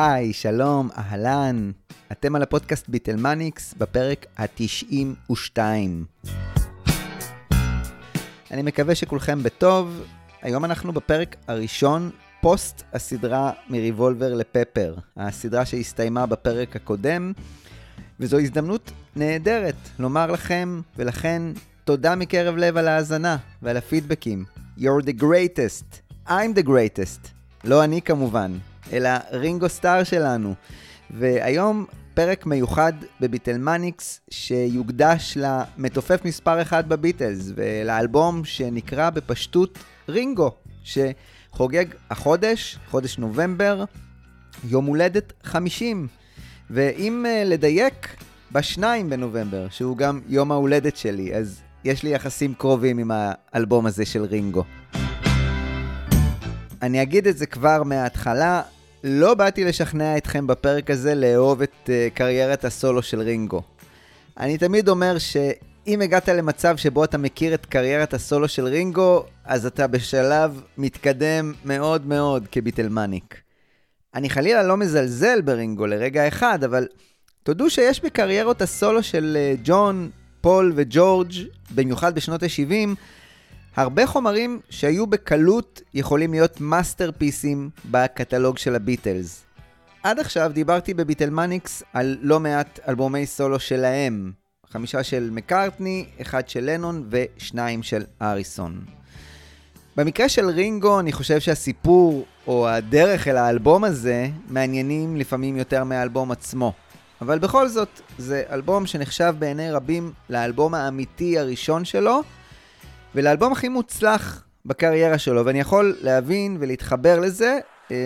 היי, שלום, אהלן. אתם על הפודקאסט ביטלמניקס בפרק ה-92. אני מקווה שכולכם בטוב. היום אנחנו בפרק הראשון, פוסט הסדרה מריבולבר לפפר, הסדרה שהסתיימה בפרק הקודם, וזו הזדמנות נהדרת לומר לכם ולכן תודה מקרב לב על ההאזנה ועל הפידבקים. You're the greatest. I'm the greatest. לא אני כמובן, אלא רינגו סטאר שלנו. והיום פרק מיוחד בביטלמניקס שיוקדש למתופף מספר 1 בביטלס ולאלבום שנקרא בפשטות רינגו, שחוגג החודש, חודש נובמבר, יום הולדת 50. ואם uh, לדייק, בשניים בנובמבר, שהוא גם יום ההולדת שלי, אז יש לי יחסים קרובים עם האלבום הזה של רינגו. אני אגיד את זה כבר מההתחלה, לא באתי לשכנע אתכם בפרק הזה לאהוב את uh, קריירת הסולו של רינגו. אני תמיד אומר שאם הגעת למצב שבו אתה מכיר את קריירת הסולו של רינגו, אז אתה בשלב מתקדם מאוד מאוד כביטלמניק. אני חלילה לא מזלזל ברינגו לרגע אחד, אבל תודו שיש בקריירות הסולו של uh, ג'ון, פול וג'ורג', במיוחד בשנות ה-70, הרבה חומרים שהיו בקלות יכולים להיות מאסטרפיסים בקטלוג של הביטלס. עד עכשיו דיברתי בביטלמניקס על לא מעט אלבומי סולו שלהם. חמישה של מקארטני, אחד של לנון ושניים של אריסון. במקרה של רינגו, אני חושב שהסיפור או הדרך אל האלבום הזה מעניינים לפעמים יותר מהאלבום עצמו. אבל בכל זאת, זה אלבום שנחשב בעיני רבים לאלבום האמיתי הראשון שלו, ולאלבום הכי מוצלח בקריירה שלו, ואני יכול להבין ולהתחבר לזה, אמ,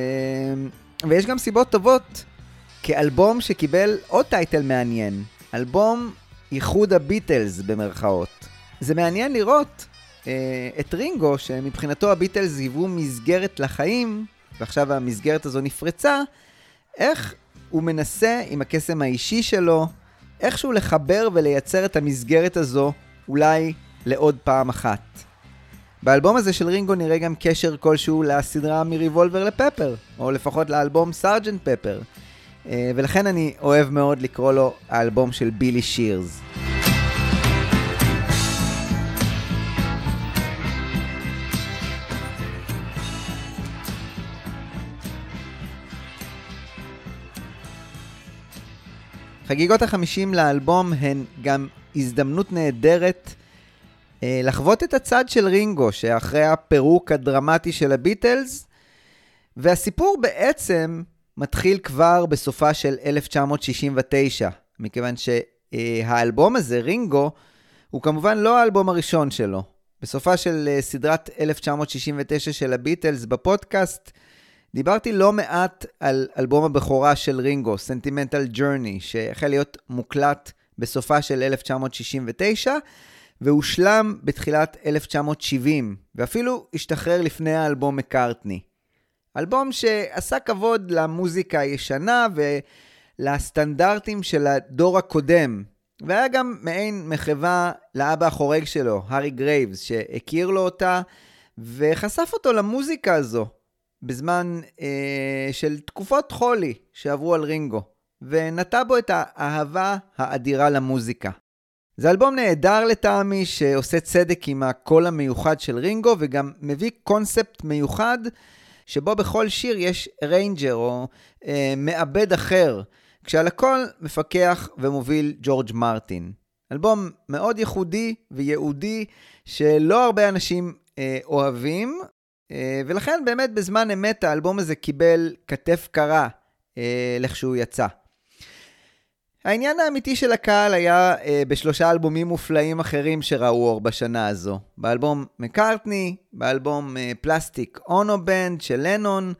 ויש גם סיבות טובות כאלבום שקיבל עוד טייטל מעניין, אלבום איחוד הביטלס במרכאות. זה מעניין לראות אה, את רינגו, שמבחינתו הביטלס היוו מסגרת לחיים, ועכשיו המסגרת הזו נפרצה, איך הוא מנסה עם הקסם האישי שלו, איכשהו לחבר ולייצר את המסגרת הזו, אולי לעוד פעם אחת. באלבום הזה של רינגו נראה גם קשר כלשהו לסדרה מריבולבר לפפר, או לפחות לאלבום סארג'נט פפר. אה, ולכן אני אוהב מאוד לקרוא לו האלבום של בילי שירס. חגיגות החמישים לאלבום הן גם הזדמנות נהדרת לחוות את הצד של רינגו, שאחרי הפירוק הדרמטי של הביטלס, והסיפור בעצם מתחיל כבר בסופה של 1969, מכיוון שהאלבום הזה, רינגו, הוא כמובן לא האלבום הראשון שלו. בסופה של אה, סדרת 1969 של הביטלס בפודקאסט, דיברתי לא מעט על אלבום הבכורה של רינגו, Sentimental Journey, שהחל להיות מוקלט בסופה של 1969, והושלם בתחילת 1970, ואפילו השתחרר לפני האלבום מקארטני. אלבום שעשה כבוד למוזיקה הישנה ולסטנדרטים של הדור הקודם, והיה גם מעין מחווה לאבא החורג שלו, הארי גרייבס, שהכיר לו אותה וחשף אותו למוזיקה הזו בזמן אה, של תקופות חולי שעברו על רינגו, ונטע בו את האהבה האדירה למוזיקה. זה אלבום נהדר לטעמי, שעושה צדק עם הקול המיוחד של רינגו, וגם מביא קונספט מיוחד, שבו בכל שיר יש arranger או אה, מעבד אחר, כשעל הכל מפקח ומוביל ג'ורג' מרטין. אלבום מאוד ייחודי וייעודי, שלא הרבה אנשים אה, אוהבים, אה, ולכן באמת בזמן אמת האלבום הזה קיבל כתף קרה אה, לכשהוא יצא. העניין האמיתי של הקהל היה אה, בשלושה אלבומים מופלאים אחרים שראו אור בשנה הזו. באלבום מקארטני, באלבום אה, פלסטיק אונו בנד של לנון,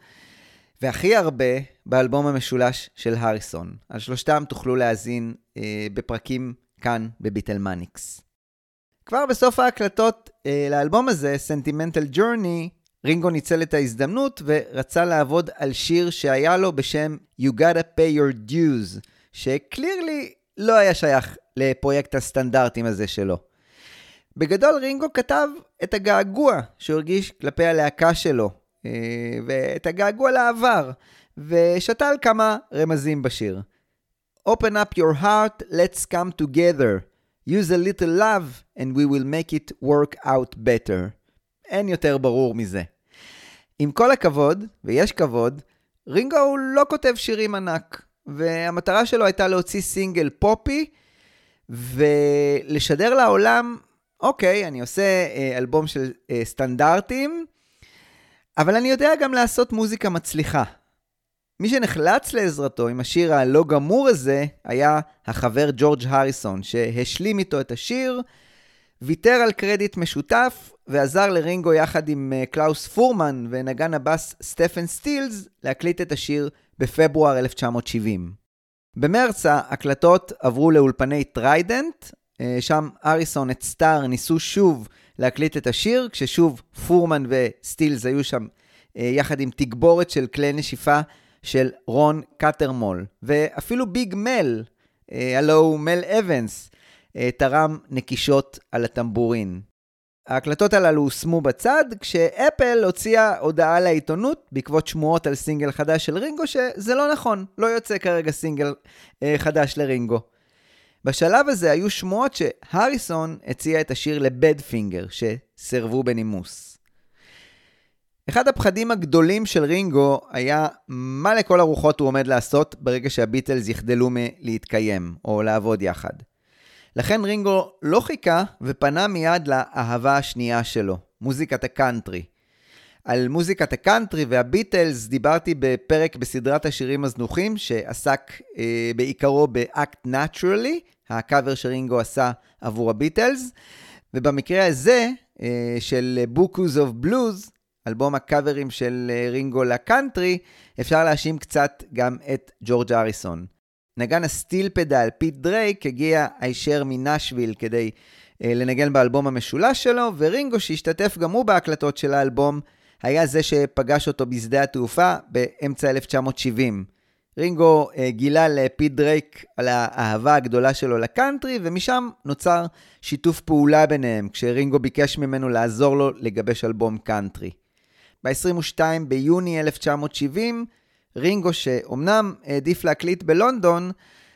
והכי הרבה באלבום המשולש של הריסון. על שלושתם תוכלו להאזין אה, בפרקים כאן בביטלמניקס. כבר בסוף ההקלטות אה, לאלבום הזה, סנטימנטל ג'ורני, רינגו ניצל את ההזדמנות ורצה לעבוד על שיר שהיה לו בשם You gotta pay your dues. שקלירלי לא היה שייך לפרויקט הסטנדרטים הזה שלו. בגדול רינגו כתב את הגעגוע שהוא הרגיש כלפי הלהקה שלו, אה, ואת הגעגוע לעבר, ושתל כמה רמזים בשיר. Open up your heart, let's come together. Use a little love and we will make it work out better. אין יותר ברור מזה. עם כל הכבוד, ויש כבוד, רינגו הוא לא כותב שירים ענק, והמטרה שלו הייתה להוציא סינגל פופי, ולשדר לעולם, אוקיי, אני עושה אה, אלבום של אה, סטנדרטים, אבל אני יודע גם לעשות מוזיקה מצליחה. מי שנחלץ לעזרתו עם השיר הלא גמור הזה, היה החבר ג'ורג' הריסון, שהשלים איתו את השיר, ויתר על קרדיט משותף, ועזר לרינגו יחד עם אה, קלאוס פורמן ונגן הבאס סטפן סטילס להקליט את השיר בפברואר 1970. במרץ ההקלטות עברו לאולפני טריידנט, אה, שם הריסון and סטאר ניסו שוב להקליט את השיר, כששוב פורמן וסטילס היו שם אה, יחד עם תגבורת של כלי נשיפה של רון קטרמול, ואפילו ביג מל, הלו הוא מל אבנס, תרם נקישות על הטמבורין. ההקלטות הללו הושמו בצד, כשאפל הוציאה הודעה לעיתונות בעקבות שמועות על סינגל חדש של רינגו, שזה לא נכון, לא יוצא כרגע סינגל אה, חדש לרינגו. בשלב הזה היו שמועות שהריסון הציע את השיר לבדפינגר, שסירבו בנימוס. אחד הפחדים הגדולים של רינגו היה מה לכל הרוחות הוא עומד לעשות ברגע שהביטלס יחדלו מלהתקיים, או לעבוד יחד. לכן רינגו לא חיכה ופנה מיד לאהבה השנייה שלו, מוזיקת הקאנטרי. על מוזיקת הקאנטרי והביטלס דיברתי בפרק בסדרת השירים הזנוחים שעסק אה, בעיקרו ב-Act Naturally, הקאבר שרינגו עשה עבור הביטלס, ובמקרה הזה אה, של Beaucoups of Blues, אלבום הקאברים של אה, רינגו לקאנטרי, אפשר להאשים קצת גם את ג'ורג' הריסון. נגן ה steel pedal, פיט דרייק, הגיע הישר מנשוויל כדי אה, לנגן באלבום המשולש שלו, ורינגו, שהשתתף גם הוא בהקלטות של האלבום, היה זה שפגש אותו בשדה התעופה באמצע 1970. רינגו אה, גילה לפיט דרייק על האהבה הגדולה שלו לקאנטרי, ומשם נוצר שיתוף פעולה ביניהם, כשרינגו ביקש ממנו לעזור לו לגבש אלבום קאנטרי. ב-22 ביוני 1970, רינגו, שאומנם העדיף להקליט בלונדון,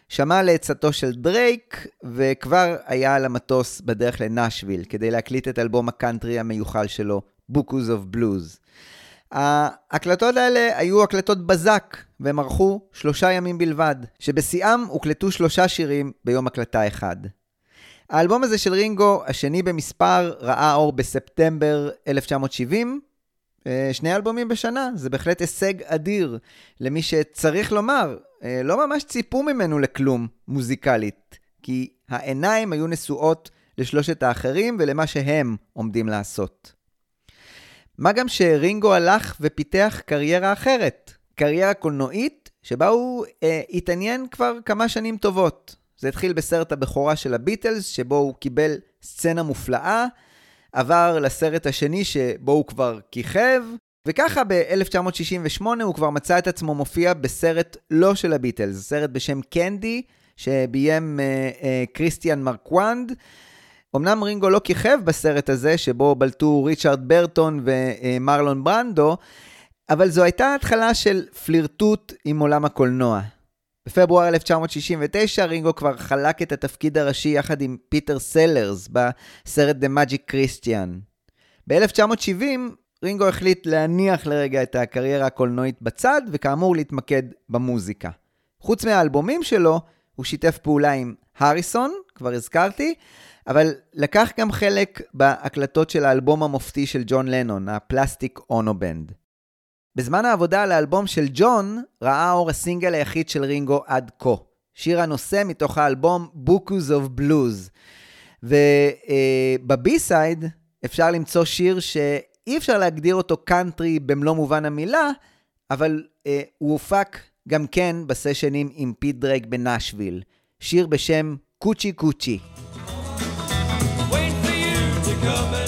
שמע לעצתו של דרייק, וכבר היה על המטוס בדרך לנשוויל, כדי להקליט את אלבום הקאנטרי המיוחל שלו, Beaucoups of Blues. ההקלטות האלה היו הקלטות בזק, והן ארכו שלושה ימים בלבד, שבשיאם הוקלטו שלושה שירים ביום הקלטה אחד. האלבום הזה של רינגו, השני במספר, ראה אור בספטמבר 1970, אה, שני אלבומים בשנה, זה בהחלט הישג אדיר למי שצריך לומר, אה, לא ממש ציפו ממנו לכלום מוזיקלית, כי העיניים היו נשואות לשלושת האחרים ולמה שהם עומדים לעשות. מה גם שרינגו הלך ופיתח קריירה אחרת, קריירה קולנועית שבה הוא אה, התעניין כבר כמה שנים טובות. זה התחיל בסרט הבכורה של הביטלס, שבו הוא קיבל סצנה מופלאה, עבר לסרט השני שבו הוא כבר כיכב, וככה ב-1968 הוא כבר מצא את עצמו מופיע בסרט לא של הביטלס, סרט בשם Candy, שביים uh, uh, קריסטיאן מרקוונד. אמנם רינגו לא כיכב בסרט הזה, שבו בלטו ריצ'רד ברטון ומרלון ברנדו, אבל זו הייתה התחלה של פלירטוט עם עולם הקולנוע. בפברואר 1969 רינגו כבר חלק את התפקיד הראשי יחד עם פיטר סלרס בסרט The Magic Christian. ב-1970 רינגו החליט להניח לרגע את הקריירה הקולנועית בצד, וכאמור להתמקד במוזיקה. חוץ מהאלבומים שלו, הוא שיתף פעולה עם הריסון, כבר הזכרתי, אבל לקח גם חלק בהקלטות של האלבום המופתי של ג'ון לנון, הפלסטיק אונו בנד. בזמן העבודה על האלבום של ג'ון, ראה אור הסינגל היחיד של רינגו עד כה. שיר הנושא מתוך האלבום Bookus of Blues. וב B-side אפשר למצוא שיר שאי אפשר להגדיר אותו קאנטרי במלוא מובן המילה, אבל uh, הוא הופק גם כן בסשנים עם פיט דרייק בנשוויל. שיר בשם Coochy Coochy. to me see you. Where are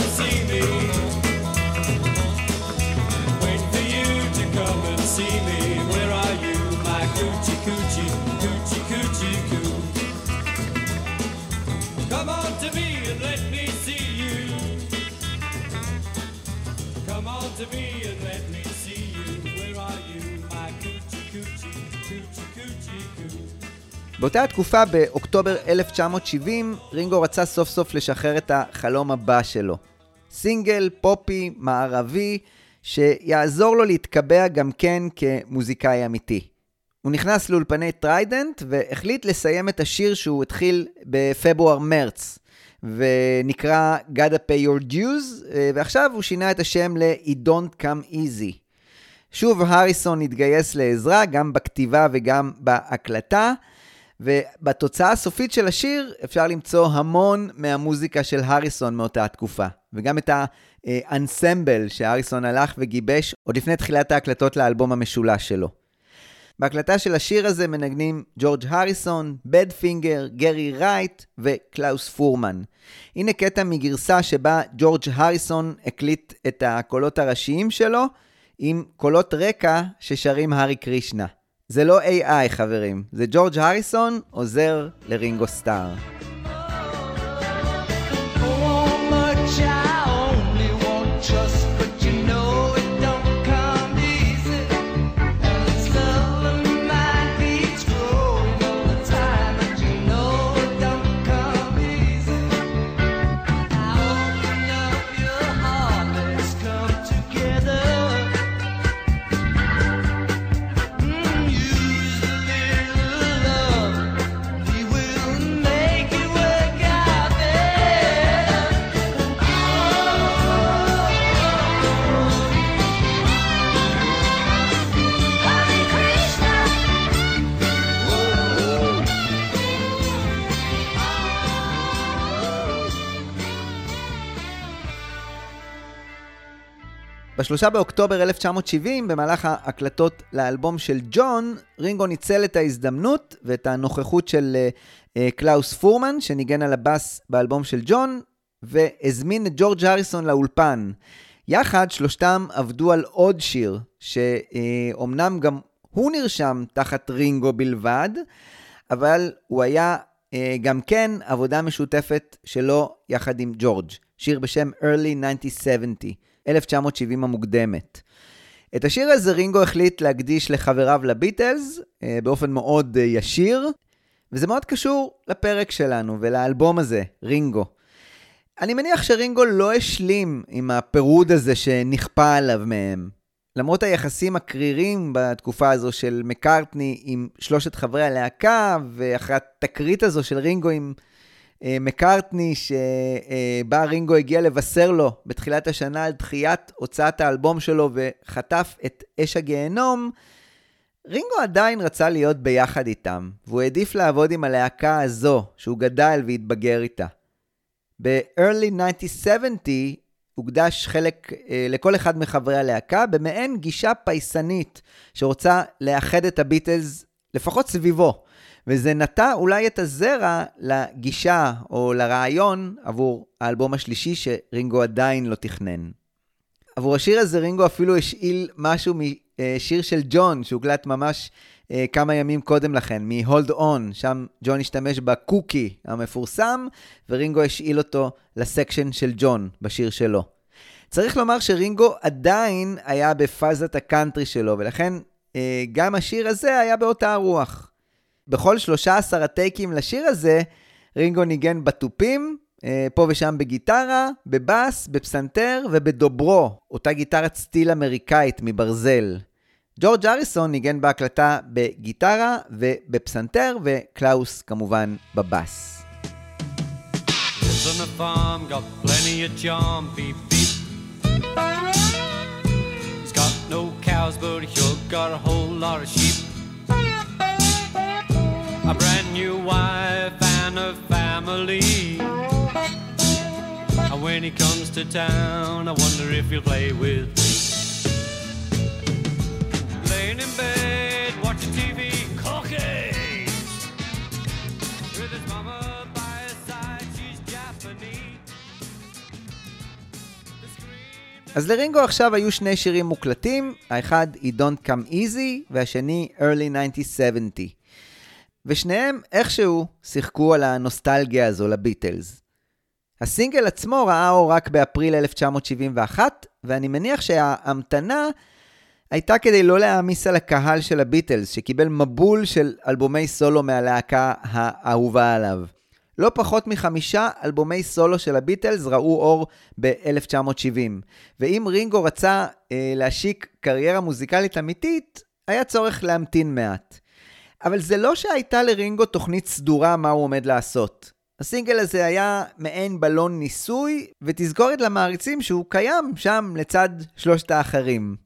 באותה התקופה, באוקטובר 1970, רינגו רצה סוף סוף לשחרר את החלום הבא שלו. סינגל, פופי, מערבי, שיעזור לו להתקבע גם כן כמוזיקאי אמיתי. הוא נכנס לאולפני טריידנט והחליט לסיים את השיר שהוא התחיל בפברואר-מרץ, ונקרא Gotta Pay Your Dues, ועכשיו הוא שינה את השם ל-It Don't Come Easy. שוב, הריסון התגייס לעזרה, גם בכתיבה וגם בהקלטה, ובתוצאה הסופית של השיר אפשר למצוא המון מהמוזיקה של הריסון מאותה התקופה, וגם את האנסמבל שהריסון הלך וגיבש עוד לפני תחילת ההקלטות לאלבום המשולש שלו. בהקלטה של השיר הזה מנגנים ג'ורג' הריסון, בד פינגר, גרי רייט וקלאוס פורמן. הנה קטע מגרסה שבה ג'ורג' הריסון הקליט את הקולות הראשיים שלו עם קולות רקע ששרים הארי קרישנה. זה לא AI חברים, זה ג'ורג' הריסון עוזר לרינגו סטאר. ב-3 באוקטובר 1970, במהלך ההקלטות לאלבום של ג'ון, רינגו ניצל את ההזדמנות ואת הנוכחות של אה, אה, קלאוס פורמן, שניגן על הבאס באלבום של ג'ון, והזמין את ג'ורג' הריסון לאולפן. יחד שלושתם עבדו על עוד שיר, שאומנם גם הוא נרשם תחת רינגו בלבד, אבל הוא היה אה, גם כן עבודה משותפת שלו יחד עם ג'ורג', שיר בשם Early 1970. 1970 המוקדמת. את השיר הזה רינגו החליט להקדיש לחבריו לביטלס אה, באופן מאוד אה, ישיר, וזה מאוד קשור לפרק שלנו ולאלבום הזה, רינגו. אני מניח שרינגו לא השלים עם הפירוד הזה שנכפה עליו מהם. למרות היחסים הקרירים בתקופה הזו של מקארטני עם שלושת חברי הלהקה, ואחרי התקרית הזו של רינגו עם מקארטני, שבה רינגו הגיע לבשר לו בתחילת השנה על דחיית הוצאת האלבום שלו וחטף את אש הגיהנום, רינגו עדיין רצה להיות ביחד איתם, והוא העדיף לעבוד עם הלהקה הזו, שהוא גדל והתבגר איתה. ב-early 1970 הוקדש חלק אה, לכל אחד מחברי הלהקה במעין גישה פייסנית שרוצה לאחד את הביטלס לפחות סביבו. וזה נטע אולי את הזרע לגישה או לרעיון עבור האלבום השלישי שרינגו עדיין לא תכנן. עבור השיר הזה רינגו אפילו השאיל משהו משיר של ג'ון שהוקלט ממש אה, כמה ימים קודם לכן, מ-Hold On, שם ג'ון השתמש בקוקי המפורסם, ורינגו השאיל אותו לסקשן של ג'ון בשיר שלו. צריך לומר שרינגו עדיין היה בפאזת הקאנטרי שלו, ולכן אה, גם השיר הזה היה באותה הרוח. בכל 13 הטייקים לשיר הזה, רינגו ניגן בתופים, אה, פה ושם בגיטרה, בבאס, בפסנתר ובדוברו, אותה גיטרת steel אמריקאית מברזל. ג'ורג' הריסון ניגן בהקלטה בגיטרה ובפסנתר, וקלאוס כמובן בבאס. He's got no cows, but he sure got a whole lot of sheep. A brand new wife and a family. And when he comes to town, I wonder if he'll play with me. Laying in bed, watching TV, Japanese. אז לרינגו עכשיו היו שני שירים מוקלטים, האחד היא Don't Come Easy והשני Early 1970. ושניהם איכשהו שיחקו על הנוסטלגיה הזו לביטלס. הסינגל עצמו ראה אור רק באפריל 1971, ואני מניח שההמתנה הייתה כדי לא להעמיס על הקהל של הביטלס, שקיבל מבול של אלבומי סולו מהלהקה האהובה עליו. לא פחות מחמישה אלבומי סולו של הביטלס ראו אור ב-1970. ואם רינגו רצה אה, להשיק קריירה מוזיקלית אמיתית, היה צורך להמתין מעט. אבל זה לא שהייתה לרינגו תוכנית סדורה מה הוא עומד לעשות. הסינגל הזה היה מעין בלון ניסוי, ותזכורת למעריצים שהוא קיים שם לצד שלושת האחרים.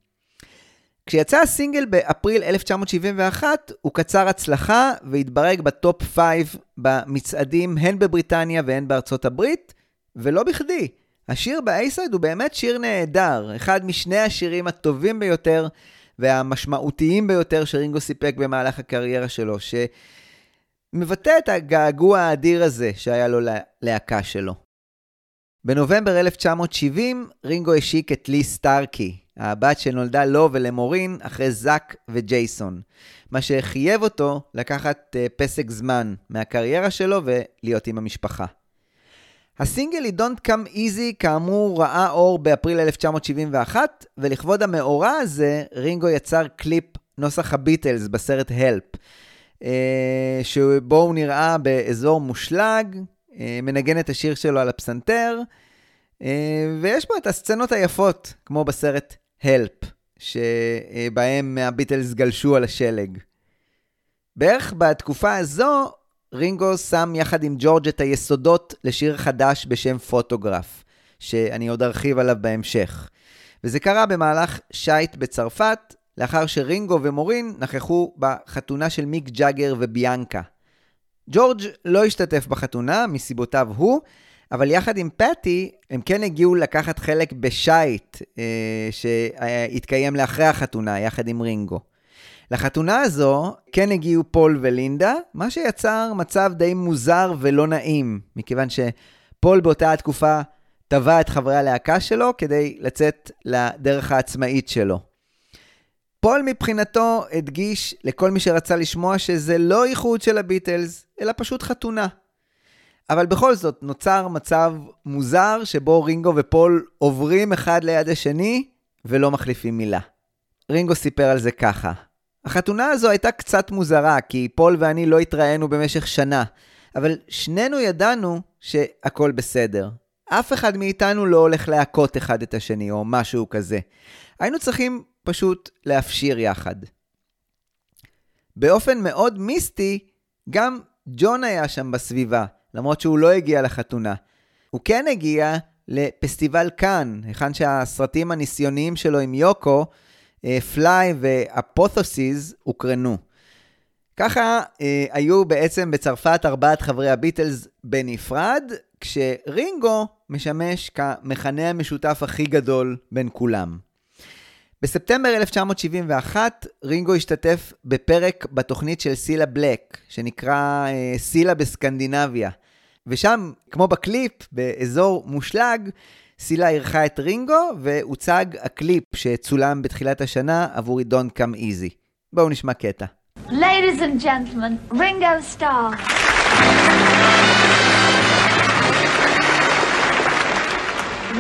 כשיצא הסינגל באפריל 1971, הוא קצר הצלחה והתברג בטופ 5 במצעדים הן בבריטניה והן בארצות הברית, ולא בכדי. השיר באייסייד הוא באמת שיר נהדר, אחד משני השירים הטובים ביותר והמשמעותיים ביותר שרינגו סיפק במהלך הקריירה שלו, שמבטא את הגעגוע האדיר הזה שהיה לו ללהקה שלו. בנובמבר 1970, רינגו השיק את לי סטארקי, הבת שנולדה לו ולמורין אחרי זאק וג'ייסון, מה שחייב אותו לקחת uh, פסק זמן מהקריירה שלו ולהיות עם המשפחה. הסינגל "It Don't Come Easy" כאמור ראה אור באפריל 1971, ולכבוד המאורע הזה, רינגו יצר קליפ נוסח הביטלס בסרט "Help", אה, שבו הוא נראה באזור מושלג, אה, מנגן את השיר שלו על הפסנתר, אה, ויש בו את הסצנות היפות, כמו בסרט Help, שבהם הביטלס גלשו על השלג. בערך בתקופה הזו, רינגו שם יחד עם ג'ורג' את היסודות לשיר חדש בשם פוטוגרף, שאני עוד ארחיב עליו בהמשך. וזה קרה במהלך שייט בצרפת, לאחר שרינגו ומורין נכחו בחתונה של מיק ג'אגר וביאנקה. ג'ורג' לא השתתף בחתונה מסיבותיו הוא, אבל יחד עם פטי, הם כן הגיעו לקחת חלק בשייט אה, שהתקיים לאחרי החתונה, יחד עם רינגו. לחתונה הזו כן הגיעו פול ולינדה, מה שיצר מצב די מוזר ולא נעים, מכיוון שפול באותה התקופה תבע את חברי הלהקה שלו כדי לצאת לדרך העצמאית שלו. פול מבחינתו הדגיש לכל מי שרצה לשמוע שזה לא איחוד של הביטלס, אלא פשוט חתונה. אבל בכל זאת, נוצר מצב מוזר שבו רינגו ופול עוברים אחד ליד השני ולא מחליפים מילה. רינגו סיפר על זה ככה: החתונה הזו הייתה קצת מוזרה, כי פול ואני לא התראינו במשך שנה, אבל שנינו ידענו שהכל בסדר. אף אחד מאיתנו לא הולך להכות אחד את השני, או משהו כזה. היינו צריכים פשוט להפשיר יחד. באופן מאוד מיסטי, גם ג'ון היה שם בסביבה, למרות שהוא לא הגיע לחתונה. הוא כן הגיע לפסטיבל קאן, היכן שהסרטים הניסיוניים שלו עם יוקו, פליי אה, ואפותוסיס, הוקרנו. ככה אה, היו בעצם בצרפת ארבעת חברי הביטלס בנפרד, כשרינגו משמש כמכנה המשותף הכי גדול בין כולם. בספטמבר 1971, רינגו השתתף בפרק בתוכנית של סילה בלק, שנקרא אה, סילה בסקנדינביה. ושם, כמו בקליפ, באזור מושלג, סילה אירחה את רינגו, והוצג הקליפ שצולם בתחילת השנה עבור Don't Come Easy. בואו נשמע קטע. Ladies and gentlemen, Ringo Starr.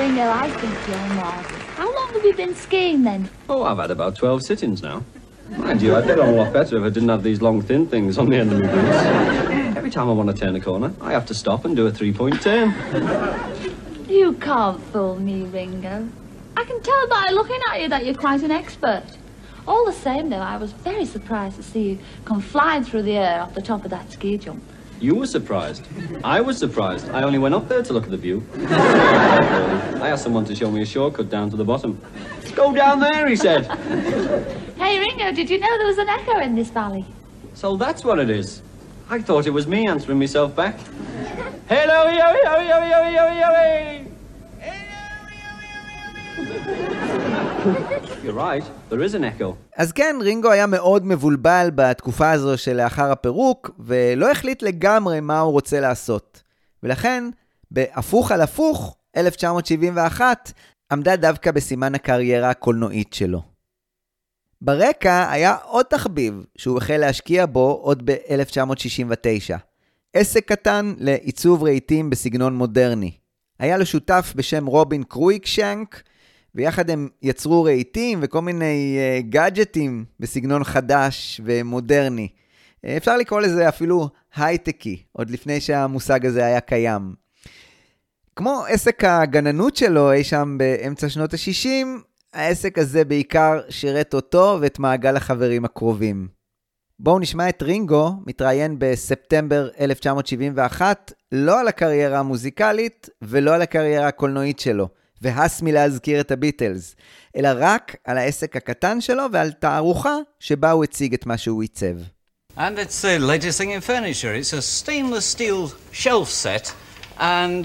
Ringo, I think you're marvelous. How long have you been skiing then? Oh, I've had about 12 sittings now. Mind you, I'd get on a lot better if I didn't have these long, thin things on the end of my boots. Every time I want to turn a corner, I have to stop and do a three-point turn. You can't fool me, Ringo. I can tell by looking at you that you're quite an expert. All the same, though, I was very surprised to see you come flying through the air off the top of that ski jump. You were surprised. I was surprised. I only went up there to look at the view. I asked someone to show me a shortcut down to the bottom. Go down there, he said. Hey, Ringo, did you know there was an echo in this valley? So that's what it is. I thought it was me answering myself back. Hello, yo, yo, yo, yo, yo, yo, You're right. אז כן, רינגו היה מאוד מבולבל בתקופה הזו שלאחר הפירוק, ולא החליט לגמרי מה הוא רוצה לעשות. ולכן, בהפוך על הפוך, 1971 עמדה דווקא בסימן הקריירה הקולנועית שלו. ברקע היה עוד תחביב שהוא החל להשקיע בו עוד ב-1969. עסק קטן לעיצוב רהיטים בסגנון מודרני. היה לו שותף בשם רובין קרויקשנק, ויחד הם יצרו רהיטים וכל מיני uh, גאדג'טים בסגנון חדש ומודרני. Uh, אפשר לקרוא לזה אפילו הייטקי, עוד לפני שהמושג הזה היה קיים. כמו עסק הגננות שלו אי שם באמצע שנות ה-60, העסק הזה בעיקר שירת אותו ואת מעגל החברים הקרובים. בואו נשמע את רינגו מתראיין בספטמבר 1971, לא על הקריירה המוזיקלית ולא על הקריירה הקולנועית שלו, והס מלהזכיר את הביטלס, אלא רק על העסק הקטן שלו ועל תערוכה שבה הוא הציג את מה שהוא עיצב. And it's the latest thing in furniture. It's a stainless steel shelf set, and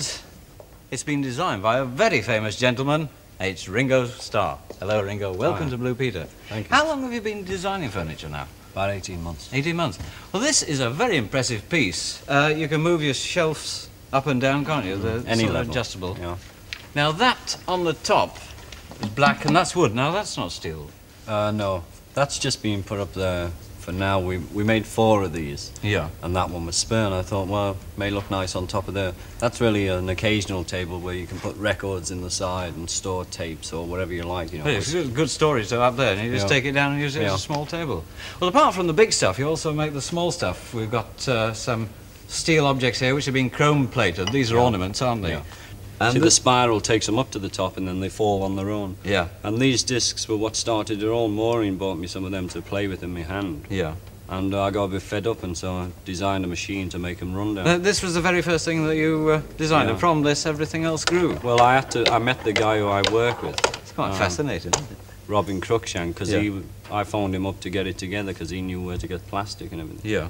it's been designed by a very famous gentleman. It's Ringo Starr. Hello, Ringo. Welcome Hi. to Blue Peter. Thank you. How long have you been designing furniture now? About 18 months. 18 months. Well, this is a very impressive piece. Uh, you can move your shelves up and down, can't you? They're Any sort of level. adjustable. Yeah. Now, that on the top is black, and that's wood. Now, that's not steel. Uh, no, that's just been put up there for now. We, we made four of these, Yeah. and that one was spare, and I thought, well, may look nice on top of there. That's really an occasional table where you can put records in the side and store tapes or whatever you like, you know. It's good, good storage to have there, and you just Yeah. take it down and use it as a small table. Well, apart from the big stuff, you also make the small stuff. We've got uh, some steel objects here which have been chrome plated. These are ornaments, aren't they? And See, the- the spiral takes them up to the top and then they fall on their own. Yeah, And these discs were what started it all. Maureen bought me some of them to play with in my hand. yeah. And uh, I got a bit fed up, and so I designed a machine to make them run down. Uh, this was the very first thing that you uh, designed, Yeah. and from this, everything else grew. Well, I had to. I met the guy who I work with. It's quite Um, fascinating, isn't it? Robin Cruikshank, because Yeah. he, I phoned him up to get it together because he knew where to get plastic and everything. Yeah.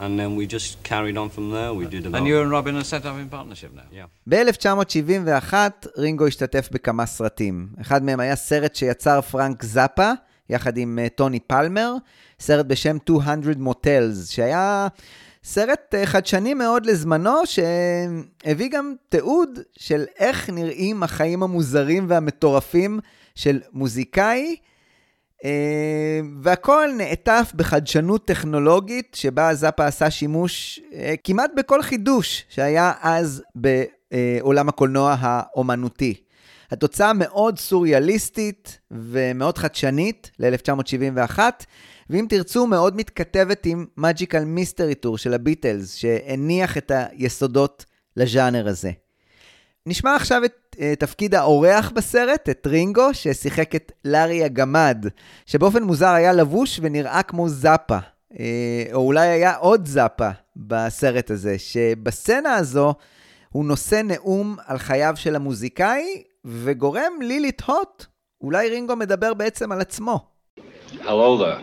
And then we just carried on from there. We did about. And you and Robin are set up in partnership now. Yeah. ב-1971 רינגו השתתף בכמה סרטים. אחד מהם היה סרט שיצר פרנק זאפה, יחד עם אה, טוני פלמר, סרט בשם 200 מוטלס, שהיה סרט אה, חדשני מאוד לזמנו, שהביא גם תיעוד של איך נראים החיים המוזרים והמטורפים של מוזיקאי. אה, והכל נעטף בחדשנות טכנולוגית, שבה זאפה עשה שימוש אה, כמעט בכל חידוש שהיה אז בעולם הקולנוע האומנותי. התוצאה מאוד סוריאליסטית ומאוד חדשנית ל-1971, ואם תרצו, מאוד מתכתבת עם Magical Mystery Tour של הביטלס, שהניח את היסודות לז'אנר הזה. נשמע עכשיו את תפקיד האורח בסרט, את רינגו, ששיחק את לארי הגמד, שבאופן מוזר היה לבוש ונראה כמו זאפה. Uh, או אולי היה עוד זאפה בסרט הזה, שבסצנה הזו הוא נושא נאום על חייו של המוזיקאי, וגורם לי לתהות, אולי רינגו מדבר בעצם על עצמו. Hello.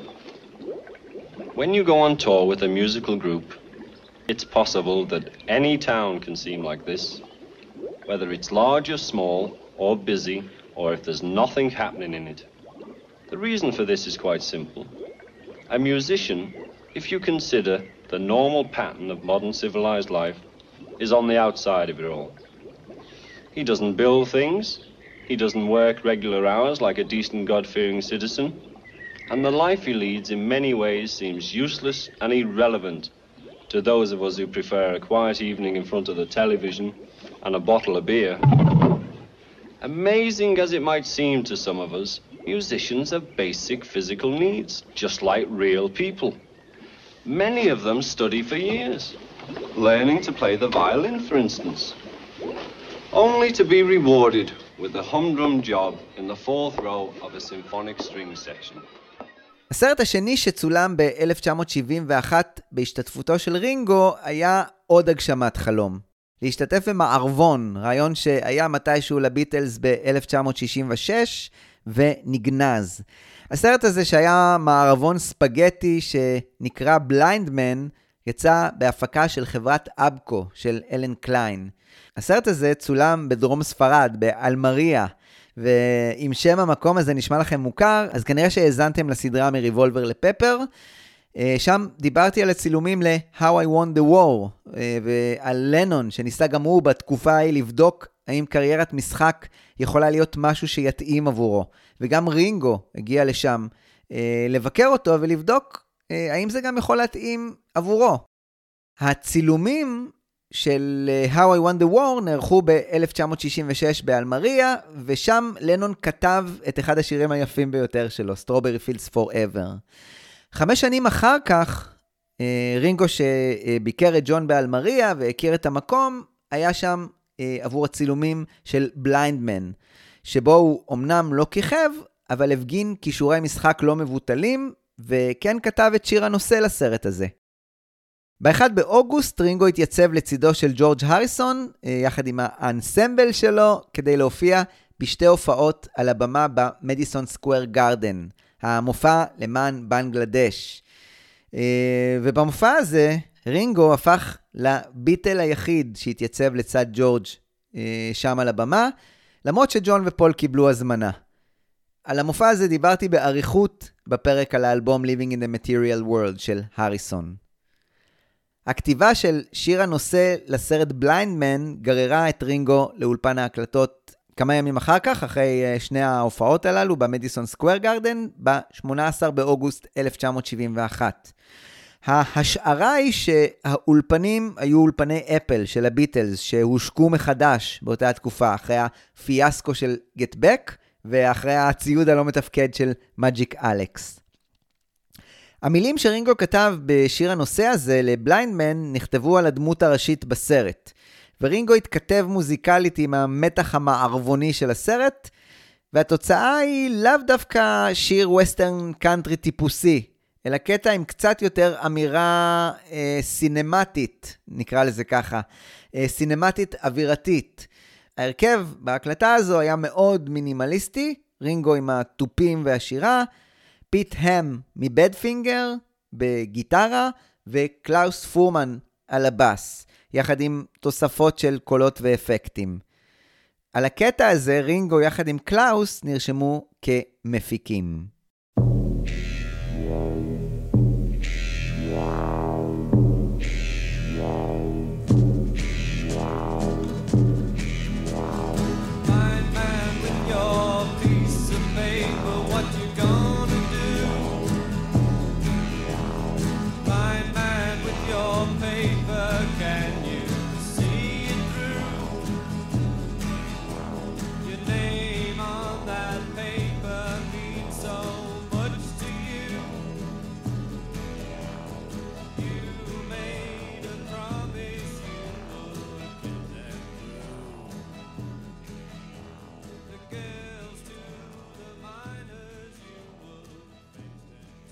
When you go on tour with a musical group, it's possible that any town can seem like this. Whether it's large or small, or busy, or if there's nothing happening in it. The reason for this is quite simple. A musician, if you consider the normal pattern of modern civilized life, is on the outside of it all. He doesn't build things, he doesn't work regular hours like a decent God fearing citizen, and the life he leads in many ways seems useless and irrelevant to those of us who prefer a quiet evening in front of the television and a bottle of beer. Amazing as it might seem to some of us, musicians have basic physical needs, just like real people. Many of them study for years, learning to play the violin, for instance, only to be rewarded with a humdrum job in the fourth row of a symphonic string section. הסרט השני שצולם ב-1971 בהשתתפותו של רינגו היה עוד הגשמת חלום. להשתתף במערבון, רעיון שהיה מתישהו לביטלס ב-1966 ונגנז. הסרט הזה שהיה מערבון ספגטי שנקרא בליינדמן, יצא בהפקה של חברת אבקו של אלן קליין. הסרט הזה צולם בדרום ספרד, באלמריה, ואם שם המקום הזה נשמע לכם מוכר, אז כנראה שהאזנתם לסדרה מריבולבר לפפר. אה, שם דיברתי על הצילומים ל-How I Won the War, אה, ועל לנון, שניסה גם הוא בתקופה ההיא לבדוק האם קריירת משחק יכולה להיות משהו שיתאים עבורו. וגם רינגו הגיע לשם אה, לבקר אותו ולבדוק האם זה גם יכול להתאים עבורו. הצילומים של How I Won the War נערכו ב-1966 באלמריה, ושם לנון כתב את אחד השירים היפים ביותר שלו, Strawberry Fields Forever. חמש שנים אחר כך, אה, רינגו שביקר את ג'ון באלמריה והכיר את המקום, היה שם אה, עבור הצילומים של בליינדמן, שבו הוא אמנם לא כיכב, אבל הפגין כישורי משחק לא מבוטלים, וכן כתב את שיר הנושא לסרט הזה. ב-1 באוגוסט רינגו התייצב לצידו של ג'ורג' הריסון, אה, יחד עם האנסמבל שלו, כדי להופיע בשתי הופעות על הבמה במדיסון סקוויר גארדן, המופע למען בנגלדש. אה, ובמופע הזה, רינגו הפך לביטל היחיד שהתייצב לצד ג'ורג' אה, שם על הבמה, למרות שג'ון ופול קיבלו הזמנה. על המופע הזה דיברתי באריכות בפרק על האלבום Living in the Material World של הריסון. הכתיבה של שיר הנושא לסרט בליינדמן גררה את רינגו לאולפן ההקלטות כמה ימים אחר כך, אחרי אה, שני ההופעות הללו במדיסון סקוויר גארדן, ב-18 באוגוסט 1971. ההשערה היא שהאולפנים היו אולפני אפל של הביטלס, שהושקו מחדש באותה התקופה, אחרי הפיאסקו של גט בק, ואחרי הציוד הלא מתפקד של מג'יק אלכס. המילים שרינגו כתב בשיר הנושא הזה ל Blindman נכתבו על הדמות הראשית בסרט. ורינגו התכתב מוזיקלית עם המתח המערבוני של הסרט, והתוצאה היא לאו דווקא שיר western country טיפוסי, אלא קטע עם קצת יותר אמירה אה, סינמטית, נקרא לזה ככה, אה, סינמטית אווירתית. ההרכב בהקלטה הזו היה מאוד מינימליסטי, רינגו עם התופים והשירה, פיט הם מבדפינגר בגיטרה, וקלאוס פורמן על הבאס, יחד עם תוספות של קולות ואפקטים. על הקטע הזה, רינגו יחד עם קלאוס נרשמו כמפיקים.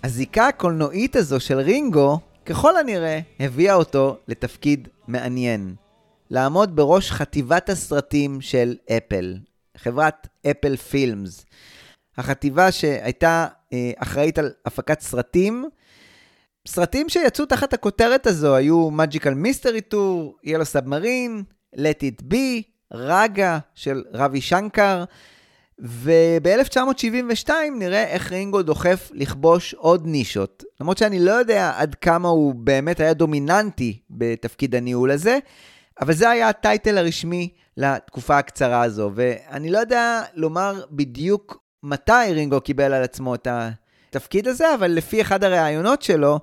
הזיקה הקולנועית הזו של רינגו, ככל הנראה, הביאה אותו לתפקיד מעניין. לעמוד בראש חטיבת הסרטים של אפל, חברת אפל פילמס. החטיבה שהייתה אה, אחראית על הפקת סרטים. סרטים שיצאו תחת הכותרת הזו היו Magical Mystery Tour, Yellow Submarine, Let It Be, רגה של רבי שנקר, וב-1972 נראה איך רינגו דוחף לכבוש עוד נישות. למרות שאני לא יודע עד כמה הוא באמת היה דומיננטי בתפקיד הניהול הזה, אבל זה היה הטייטל הרשמי לתקופה הקצרה הזו, ואני לא יודע לומר בדיוק מתי רינגו קיבל על עצמו את התפקיד הזה, אבל לפי אחד הראיונות שלו,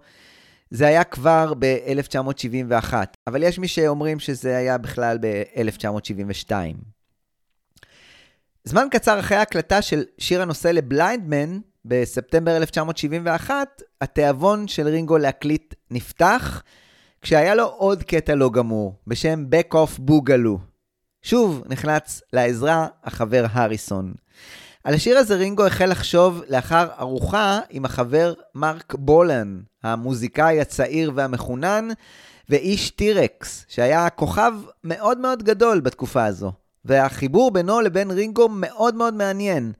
זה היה כבר ב-1971. אבל יש מי שאומרים שזה היה בכלל ב-1972. זמן קצר אחרי ההקלטה של שיר הנושא לבליינדמן, בספטמבר 1971, התיאבון של רינגו להקליט נפתח, כשהיה לו עוד קטע לא גמור, בשם Back Off בוגלו. שוב נחלץ לעזרה החבר הריסון. על השיר הזה רינגו החל לחשוב לאחר ארוחה עם החבר מרק בולן, המוזיקאי הצעיר והמחונן, ואיש טירקס, שהיה כוכב מאוד מאוד גדול בתקופה הזו. והחיבור בינו לבין רינגו מאוד מאוד מעניין.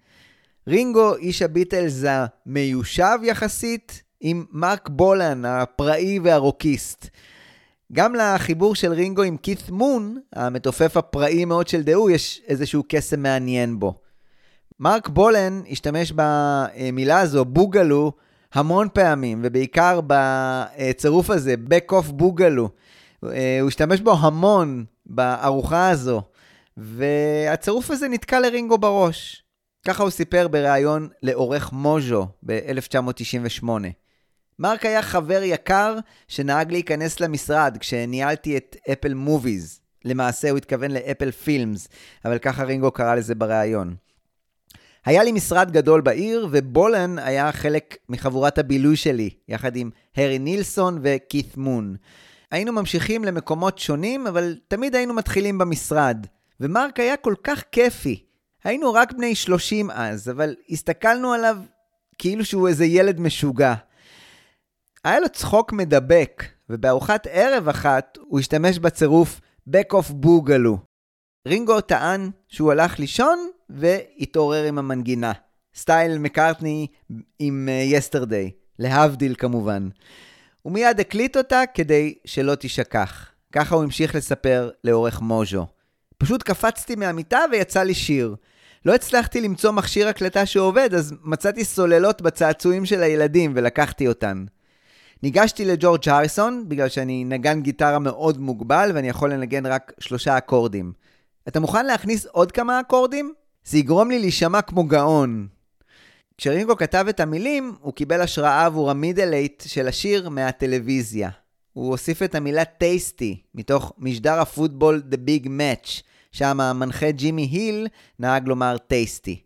רינגו, איש הביטלס המיושב יחסית, עם מרק בולן, הפראי והרוקיסט. גם לחיבור של רינגו עם כית מון, המתופף הפראי מאוד של דהו, יש איזשהו קסם מעניין בו. מרק בולן השתמש במילה הזו, בוגלו, המון פעמים, ובעיקר בצירוף הזה, back off בוגלו. הוא השתמש בו המון בארוחה הזו. והצירוף הזה נתקע לרינגו בראש. ככה הוא סיפר בריאיון לעורך מוז'ו ב-1998. מרק היה חבר יקר שנהג להיכנס למשרד כשניהלתי את אפל מוביז. למעשה הוא התכוון לאפל פילמס, אבל ככה רינגו קרא לזה בריאיון. היה לי משרד גדול בעיר, ובולן היה חלק מחבורת הבילוי שלי, יחד עם הרי נילסון וכית מון. היינו ממשיכים למקומות שונים, אבל תמיד היינו מתחילים במשרד. ומרק היה כל כך כיפי. היינו רק בני 30 אז, אבל הסתכלנו עליו כאילו שהוא איזה ילד משוגע. היה לו צחוק מדבק, ובארוחת ערב אחת הוא השתמש בצירוף back of בוגלו. רינגו טען שהוא הלך לישון והתעורר עם המנגינה. סטייל מקארטני עם יסטרדי, uh, להבדיל כמובן. הוא מיד הקליט אותה כדי שלא תשכח. ככה הוא המשיך לספר לאורך מוז'ו. פשוט קפצתי מהמיטה ויצא לי שיר. לא הצלחתי למצוא מכשיר הקלטה שעובד, אז מצאתי סוללות בצעצועים של הילדים ולקחתי אותן. ניגשתי לג'ורג' הריסון, בגלל שאני נגן גיטרה מאוד מוגבל ואני יכול לנגן רק שלושה אקורדים. אתה מוכן להכניס עוד כמה אקורדים? זה יגרום לי להישמע כמו גאון. כשרינגו כתב את המילים, הוא קיבל השראה עבור ה middle eight של השיר מהטלוויזיה. הוא הוסיף את המילה tasty, מתוך משדר הפוטבול The Big Match, שם המנחה ג'ימי היל נהג לומר tasty.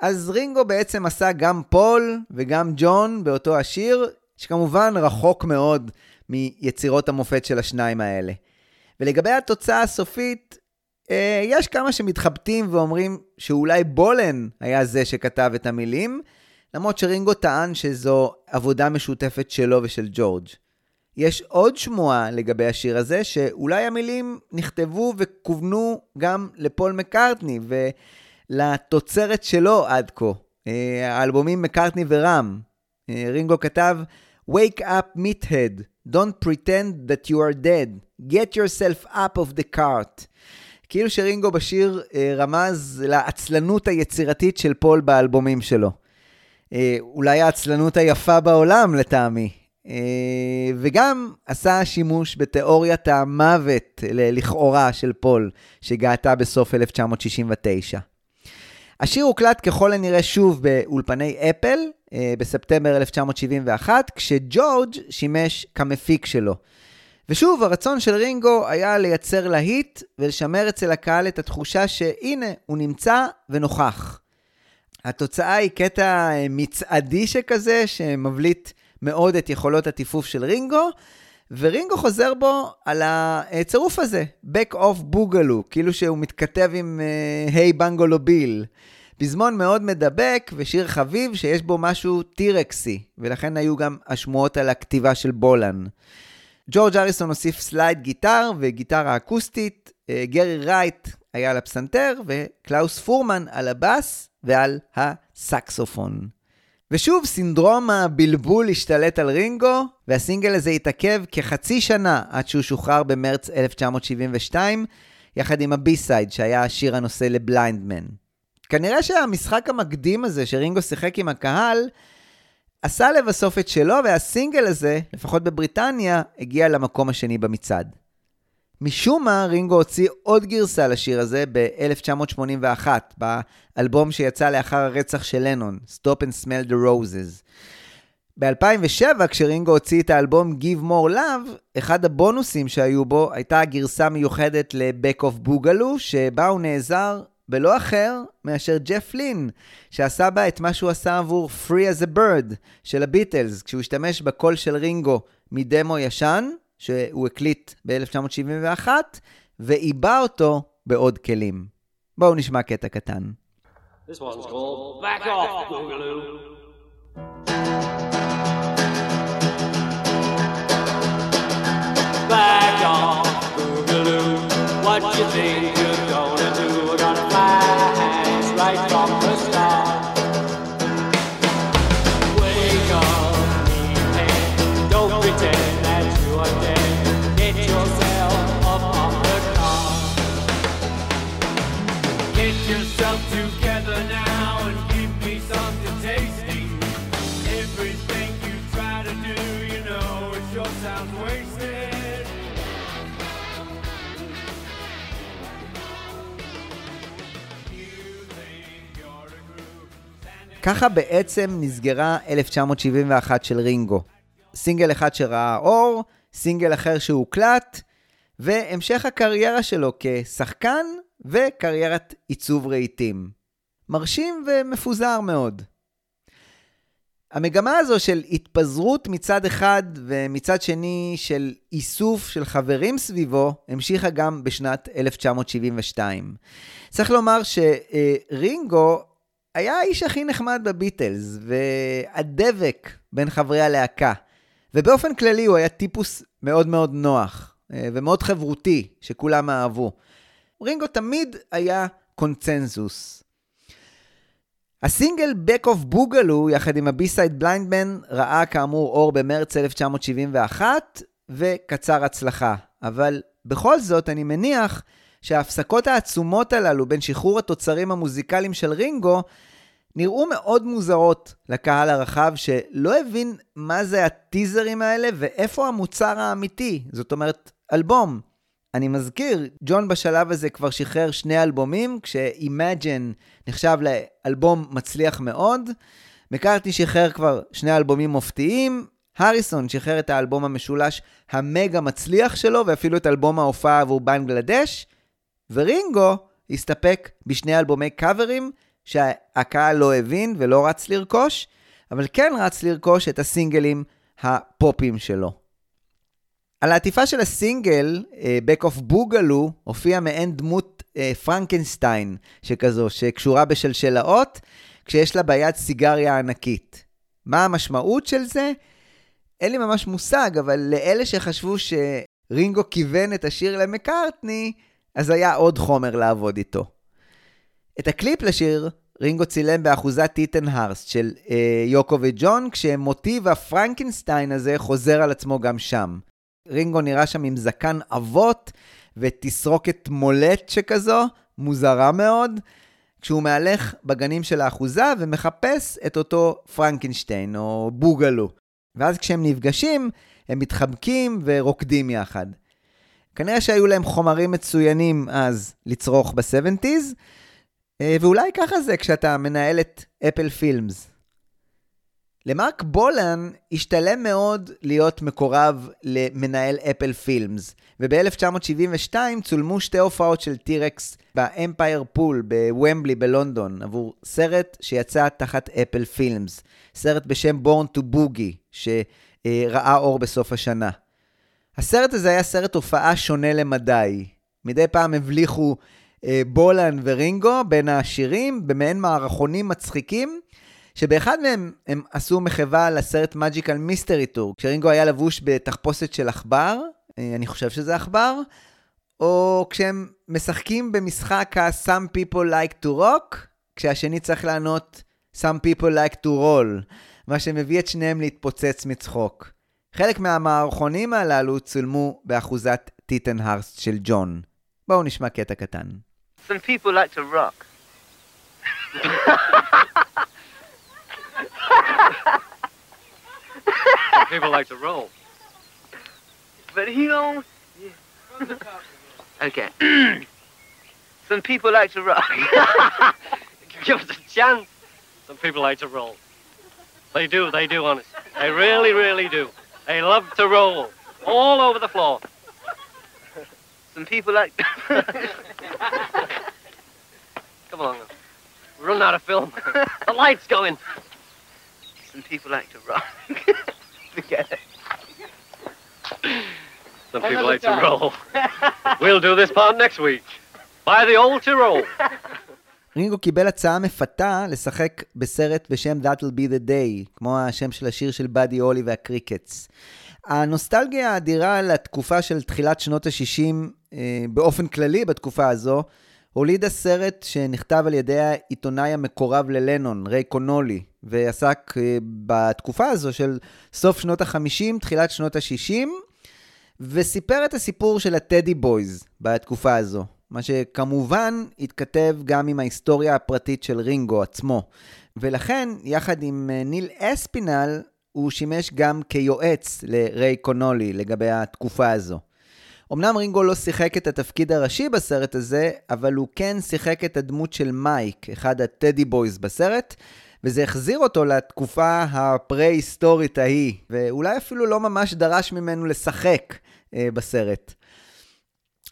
אז רינגו בעצם עשה גם פול וגם ג'ון באותו השיר, שכמובן רחוק מאוד מיצירות המופת של השניים האלה. ולגבי התוצאה הסופית, אה, יש כמה שמתחבטים ואומרים שאולי בולן היה זה שכתב את המילים, למרות שרינגו טען שזו עבודה משותפת שלו ושל ג'ורג'. יש עוד שמועה לגבי השיר הזה, שאולי המילים נכתבו וכוונו גם לפול מקארטני ולתוצרת שלו עד כה. אה, האלבומים מקארטני ורם. אה, רינגו כתב, Wake up meathead, don't pretend that you are dead, get yourself up of the cart. כאילו שרינגו בשיר אה, רמז לעצלנות היצירתית של פול באלבומים שלו. אולי העצלנות היפה בעולם לטעמי. אה, וגם עשה שימוש בתיאוריית המוות לכאורה של פול, שגעתה בסוף 1969. השיר הוקלט ככל הנראה שוב באולפני אפל בספטמבר 1971, כשג'ורג' שימש כמפיק שלו. ושוב, הרצון של רינגו היה לייצר להיט ולשמר אצל הקהל את התחושה שהנה, הוא נמצא ונוכח. התוצאה היא קטע מצעדי שכזה, שמבליט מאוד את יכולות הטיפוף של רינגו, ורינגו חוזר בו על הצירוף הזה, Back Off Boogaloo, כאילו שהוא מתכתב עם Hey אה, Bungalow Bill. פזמון מאוד מדבק ושיר חביב שיש בו משהו טירקסי, ולכן היו גם השמועות על הכתיבה של בולן. ג'ורג' הריסון הוסיף slide guitar וגיטרה אקוסטית, אה, גרי רייט היה על הפסנתר וקלאוס פורמן על הבאס ועל הסקסופון. ושוב, סינדרום הבלבול השתלט על רינגו, והסינגל הזה התעכב כחצי שנה עד שהוא שוחרר במרץ 1972, יחד עם הבי-סייד שהיה השיר הנושא לבליינדמן. כנראה שהמשחק המקדים הזה שרינגו שיחק עם הקהל, עשה לבסוף את שלו, והסינגל הזה, לפחות בבריטניה, הגיע למקום השני במצעד. משום מה, רינגו הוציא עוד גרסה לשיר הזה ב-1981, באלבום שיצא לאחר הרצח של לנון, Stop and Smell the Roses. ב-2007, כשרינגו הוציא את האלבום Give More Love, אחד הבונוסים שהיו בו הייתה הגרסה מיוחדת ל-Back of Boogaloo, שבה הוא נעזר בלא אחר מאשר ג'ף לין, שעשה בה את מה שהוא עשה עבור Free as a Bird של הביטלס, כשהוא השתמש בקול של רינגו מדמו ישן, שהוא הקליט ב-1971, ועיבה אותו בעוד כלים. בואו נשמע קטע קטן. This one's called Back Off, Boogaloo. Back off, Boogaloo, what you think you're gonna do? We're gonna fly right from ככה בעצם נסגרה 1971 של רינגו. סינגל אחד שראה אור, סינגל אחר שהוקלט, והמשך הקריירה שלו כשחקן וקריירת עיצוב רהיטים. מרשים ומפוזר מאוד. המגמה הזו של התפזרות מצד אחד ומצד שני של איסוף של חברים סביבו המשיכה גם בשנת 1972. צריך לומר שרינגו היה האיש הכי נחמד בביטלס והדבק בין חברי הלהקה. ובאופן כללי הוא היה טיפוס מאוד מאוד נוח אה, ומאוד חברותי שכולם אהבו. רינגו תמיד היה קונצנזוס. הסינגל Back Off Boogaloo, יחד עם ה B-side Blindman, ראה כאמור אור במרץ 1971, וקצר הצלחה. אבל בכל זאת, אני מניח שההפסקות העצומות הללו בין שחרור התוצרים המוזיקליים של רינגו, נראו מאוד מוזרות לקהל הרחב שלא הבין מה זה הטיזרים האלה ואיפה המוצר האמיתי, זאת אומרת, אלבום. אני מזכיר, ג'ון בשלב הזה כבר שחרר שני אלבומים, כש-Imagine נחשב לאלבום מצליח מאוד. מקארטי שחרר כבר שני אלבומים מופתיים, הריסון שחרר את האלבום המשולש המגה מצליח שלו, ואפילו את אלבום ההופעה עבור בנגלדש, ורינגו הסתפק בשני אלבומי קאברים שהקהל לא הבין ולא רץ לרכוש, אבל כן רץ לרכוש את הסינגלים הפופים שלו. על העטיפה של הסינגל, uh, Back of Boogaloo, הופיע מעין דמות uh, פרנקנסטיין שכזו, שקשורה בשלשלאות, כשיש לה ביד סיגריה ענקית. מה המשמעות של זה? אין לי ממש מושג, אבל לאלה שחשבו שרינגו כיוון את השיר למקארטני, אז היה עוד חומר לעבוד איתו. את הקליפ לשיר רינגו צילם באחוזת טיטן הרסט של אה, יוקו וג'ון, כשמוטיב הפרנקנסטיין הזה חוזר על עצמו גם שם. רינגו נראה שם עם זקן אבות ותסרוקת מולט שכזו, מוזרה מאוד, כשהוא מהלך בגנים של האחוזה ומחפש את אותו פרנקנשטיין או בוגלו. ואז כשהם נפגשים, הם מתחבקים ורוקדים יחד. כנראה שהיו להם חומרים מצוינים אז לצרוך ב-70's, אה, ואולי ככה זה כשאתה מנהל את אפל פילמס. למרק בולן השתלם מאוד להיות מקורב למנהל אפל פילמס, וב-1972 צולמו שתי הופעות של טירקס באמפייר פול בוומבלי בלונדון, עבור סרט שיצא תחת אפל פילמס, סרט בשם Born to Boogie, שראה אור בסוף השנה. הסרט הזה היה סרט הופעה שונה למדי. מדי פעם הבליחו אה, בולן ורינגו בין השירים במעין מערכונים מצחיקים, שבאחד מהם הם עשו מחווה לסרט Magical Mystery Tour, כשרינגו היה לבוש בתחפושת של עכבר, אה, אני חושב שזה עכבר, או כשהם משחקים במשחק ה-Some people like to rock, כשהשני צריך לענות Some people like to roll, מה שמביא את שניהם להתפוצץ מצחוק. חלק מהמערכונים הללו צולמו באחוזת טיטן הרסט של ג'ון. בואו נשמע קטע קטן. Some people like to rock. People like to roll. But he don't. okay. Some people like to rock. Give us a chance. Some people like to roll. They do, they do, honest. They really, really do. They love to roll all over the floor. Some people like. Come along. We're running out of film. the light's going. Some people like to rock. Forget it. Some people like to roll. we'll do this part next week. By the old Tyrol. רינגו קיבל הצעה מפתה לשחק בסרט בשם That'll be the day, כמו השם של השיר של באדי הולי והקריקטס. הנוסטלגיה האדירה לתקופה של תחילת שנות ה-60 אה, באופן כללי בתקופה הזו, הולידה סרט שנכתב על ידי העיתונאי המקורב ללנון, ריי קונולי, ועסק אה, בתקופה הזו של סוף שנות ה-50, תחילת שנות ה-60, וסיפר את הסיפור של הטדי בויז בתקופה הזו. מה שכמובן התכתב גם עם ההיסטוריה הפרטית של רינגו עצמו. ולכן, יחד עם אה, ניל אספינל, הוא שימש גם כיועץ לריי קונולי לגבי התקופה הזו. אמנם רינגו לא שיחק את התפקיד הראשי בסרט הזה, אבל הוא כן שיחק את הדמות של מייק, אחד ה Teddy Boys בסרט, וזה החזיר אותו לתקופה הפרה-היסטורית ההיא, ואולי אפילו לא ממש דרש ממנו לשחק אה, בסרט.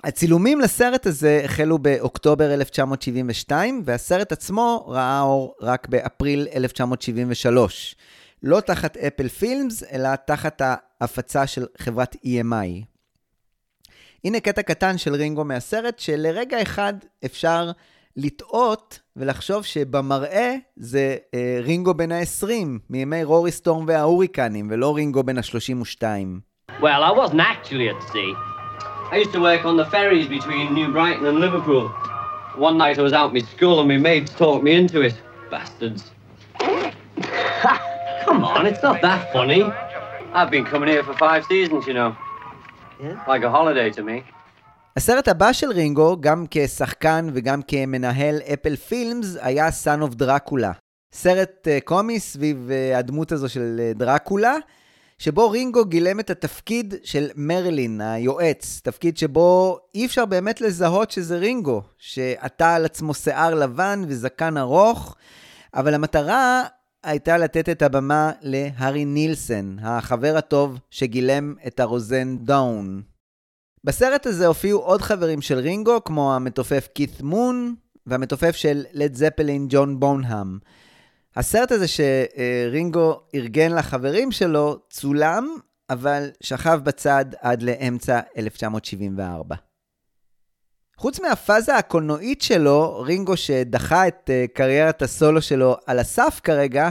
הצילומים לסרט הזה החלו באוקטובר 1972, והסרט עצמו ראה אור רק באפריל 1973. לא תחת אפל פילמס, אלא תחת ההפצה של חברת EMI. הנה קטע קטן של רינגו מהסרט, שלרגע אחד אפשר לטעות ולחשוב שבמראה זה אה, רינגו בן ה-20, מימי רורי סטורם וההוריקנים, ולא רינגו בן ה-32. Well, I wasn't actually at sea. I used to work on the ferries between New Brighton and Liverpool. One night I was out my school and my mates talked me into it. Bastards. Come on, it's not that funny. I've been coming here for five seasons, you know. Yeah. Like a holiday to me. הסרט הבא של רינגו, גם כשחקן וגם כמנהל אפל פילמס, היה Son of Dracula. סרט uh, קומי סביב uh, הדמות הזו של uh, דרקולה, שבו רינגו גילם את התפקיד של מרלין, היועץ, תפקיד שבו אי אפשר באמת לזהות שזה רינגו, שעטה על עצמו שיער לבן וזקן ארוך, אבל המטרה הייתה לתת את הבמה להארי נילסן, החבר הטוב שגילם את הרוזן דאון. בסרט הזה הופיעו עוד חברים של רינגו, כמו המתופף כית מון והמתופף של לד זפלין ג'ון בונהאם. הסרט הזה שרינגו ארגן לחברים שלו צולם, אבל שכב בצד עד לאמצע 1974. חוץ מהפאזה הקולנועית שלו, רינגו שדחה את אה, קריירת הסולו שלו על הסף כרגע,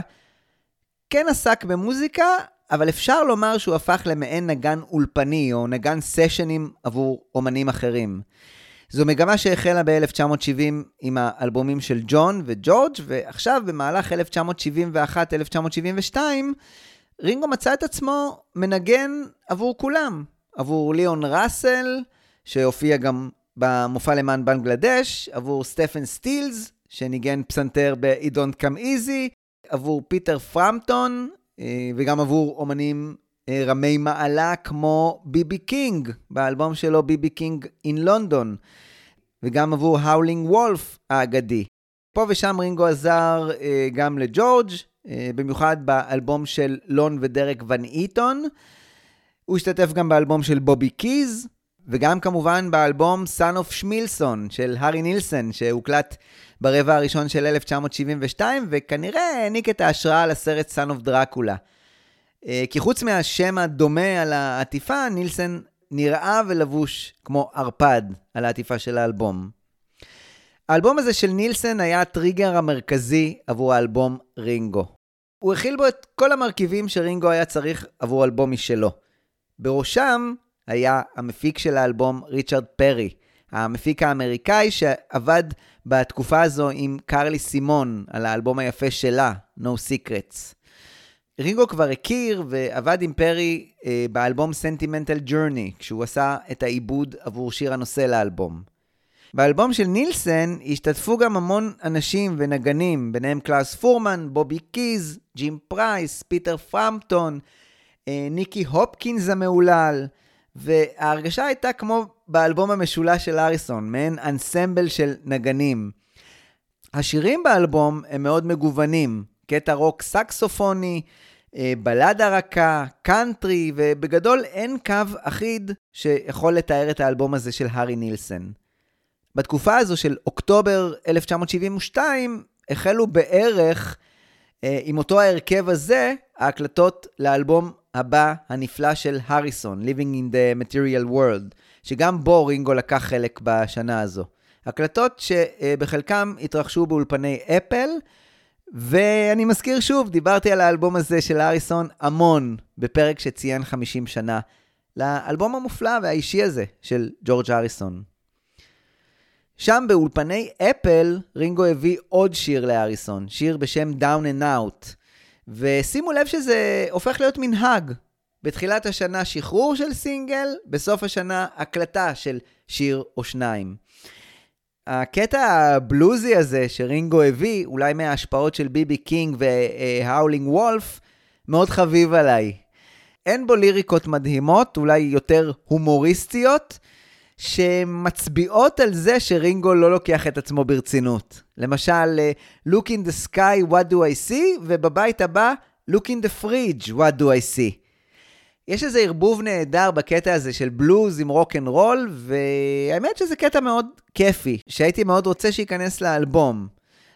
כן עסק במוזיקה, אבל אפשר לומר שהוא הפך למעין נגן אולפני או נגן סשנים עבור אומנים אחרים. זו מגמה שהחלה ב-1970 עם האלבומים של ג'ון וג'ורג', ועכשיו במהלך 1971-1972, רינגו מצא את עצמו מנגן עבור כולם, עבור ליאון ראסל, שהופיע גם במופע למען בנגלדש, עבור סטפן סטילס, שניגן פסנתר ב-It Don't Come Easy, עבור פיטר פרמפטון, וגם עבור אומנים אה, רמי מעלה כמו ביבי קינג, באלבום שלו B.B. King in London, וגם עבור האולינג וולף האגדי. פה ושם רינגו עזר אה, גם לג'ורג', במיוחד באלבום של לון ודרק ון איטון. הוא השתתף גם באלבום של בובי קיז, וגם כמובן באלבום Son of שמילסון של הארי נילסון, שהוקלט ברבע הראשון של 1972, וכנראה העניק את ההשראה לסרט Son of Dracula. אה, כי חוץ מהשם הדומה על העטיפה, נילסון נראה ולבוש כמו ערפד על העטיפה של האלבום. האלבום הזה של נילסון היה הטריגר המרכזי עבור האלבום רינגו. הוא הכיל בו את כל המרכיבים שרינגו היה צריך עבור אלבום משלו. בראשם היה המפיק של האלבום ריצ'רד פרי, המפיק האמריקאי שעבד בתקופה הזו עם קרלי סימון על האלבום היפה שלה, No Secrets. רינגו כבר הכיר ועבד עם פרי אה, באלבום Sentimental Journey, כשהוא עשה את העיבוד עבור שיר הנושא לאלבום. באלבום של נילסן השתתפו גם המון אנשים ונגנים, ביניהם קלאוס פורמן, בובי קיז, ג'ים פרייס, פיטר פרמפטון, אה, ניקי הופקינס המהולל, וההרגשה הייתה כמו באלבום המשולש של הריסון, מעין אנסמבל של נגנים. השירים באלבום הם מאוד מגוונים, קטע רוק סקסופוני, אה, בלדה רכה, קאנטרי, ובגדול אין קו אחיד שיכול לתאר את האלבום הזה של הארי נילסון. בתקופה הזו של אוקטובר 1972, החלו בערך, אה, עם אותו ההרכב הזה, ההקלטות לאלבום הבא הנפלא של הריסון, Living in the Material World, שגם בו רינגו לקח חלק בשנה הזו. הקלטות שבחלקם התרחשו באולפני אפל, ואני מזכיר שוב, דיברתי על האלבום הזה של הריסון המון בפרק שציין 50 שנה לאלבום המופלא והאישי הזה של ג'ורג' הריסון. שם באולפני אפל, רינגו הביא עוד שיר להריסון, שיר בשם Down and Out. ושימו לב שזה הופך להיות מנהג. בתחילת השנה שחרור של סינגל, בסוף השנה הקלטה של שיר או שניים. הקטע הבלוזי הזה שרינגו הביא, אולי מההשפעות של ביבי קינג והאולינג וולף, מאוד חביב עליי. אין בו ליריקות מדהימות, אולי יותר הומוריסטיות, שמצביעות על זה שרינגו לא לוקח את עצמו ברצינות. למשל, Look in the sky, what do I see? ובבית הבא, Look in the fridge, what do I see? יש איזה ערבוב נהדר בקטע הזה של בלוז עם רוק אנד רול, והאמת שזה קטע מאוד כיפי, שהייתי מאוד רוצה שייכנס לאלבום.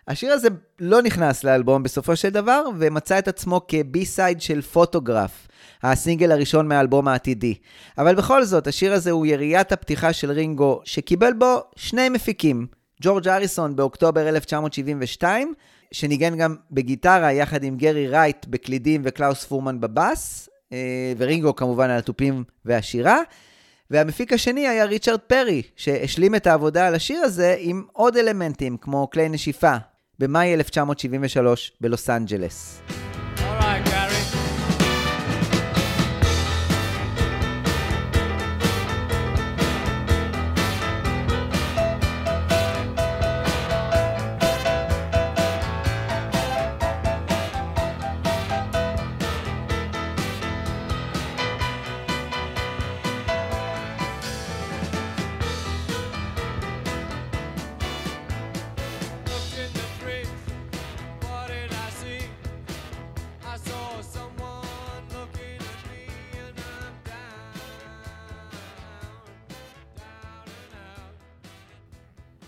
השיר הזה לא נכנס לאלבום בסופו של דבר, ומצא את עצמו כ B-side של Photograph, הסינגל הראשון מהאלבום העתידי. אבל בכל זאת, השיר הזה הוא יריית הפתיחה של רינגו, שקיבל בו שני מפיקים. ג'ורג' הריסון באוקטובר 1972, שניגן גם בגיטרה יחד עם גרי רייט בקלידים וקלאוס פורמן בבאס, ורינגו כמובן על התופים והשירה. והמפיק השני היה ריצ'רד פרי, שהשלים את העבודה על השיר הזה עם עוד אלמנטים, כמו כלי נשיפה, במאי 1973 בלוס אנג'לס.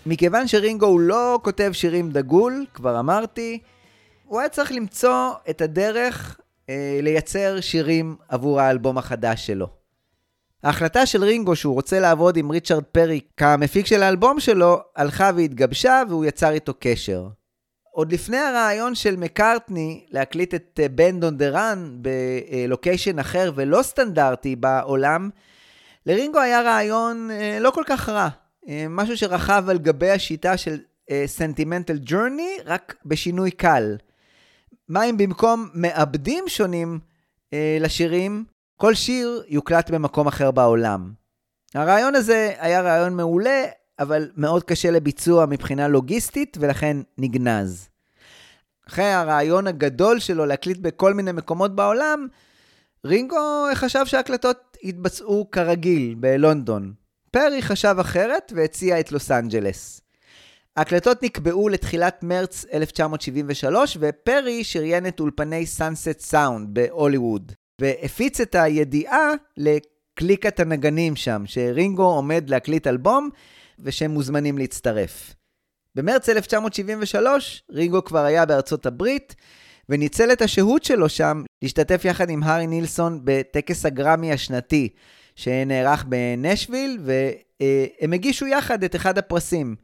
מכיוון שרינגו הוא לא כותב שירים דגול, כבר אמרתי, הוא היה צריך למצוא את הדרך אה, לייצר שירים עבור האלבום החדש שלו. ההחלטה של רינגו שהוא רוצה לעבוד עם ריצ'רד פרי כמפיק של האלבום שלו, הלכה והתגבשה והוא יצר איתו קשר. עוד לפני הרעיון של מקארטני להקליט את בנד און דה רן בלוקיישן אחר ולא סטנדרטי בעולם, לרינגו היה רעיון אה, לא כל כך רע. אה, משהו שרכב על גבי השיטה של סנטימנטל uh, ג'ורני, רק בשינוי קל. מה אם במקום מעבדים שונים uh, לשירים, כל שיר יוקלט במקום אחר בעולם. הרעיון הזה היה רעיון מעולה, אבל מאוד קשה לביצוע מבחינה לוגיסטית, ולכן נגנז. אחרי הרעיון הגדול שלו להקליט בכל מיני מקומות בעולם, רינגו חשב שההקלטות יתבצעו כרגיל בלונדון. פרי חשב אחרת והציע את לוס אנג'לס. ההקלטות נקבעו לתחילת מרץ 1973, ופרי שריין את אולפני Sunset Sound בהוליווד, והפיץ את הידיעה לקליקת הנגנים שם, שרינגו עומד להקליט אלבום, ושהם מוזמנים להצטרף. במרץ 1973, רינגו כבר היה בארצות הברית, וניצל את השהות שלו שם להשתתף יחד עם הארי נילסון בטקס הגרמי השנתי, שנערך בנשוויל, והם הגישו יחד את אחד הפרסים.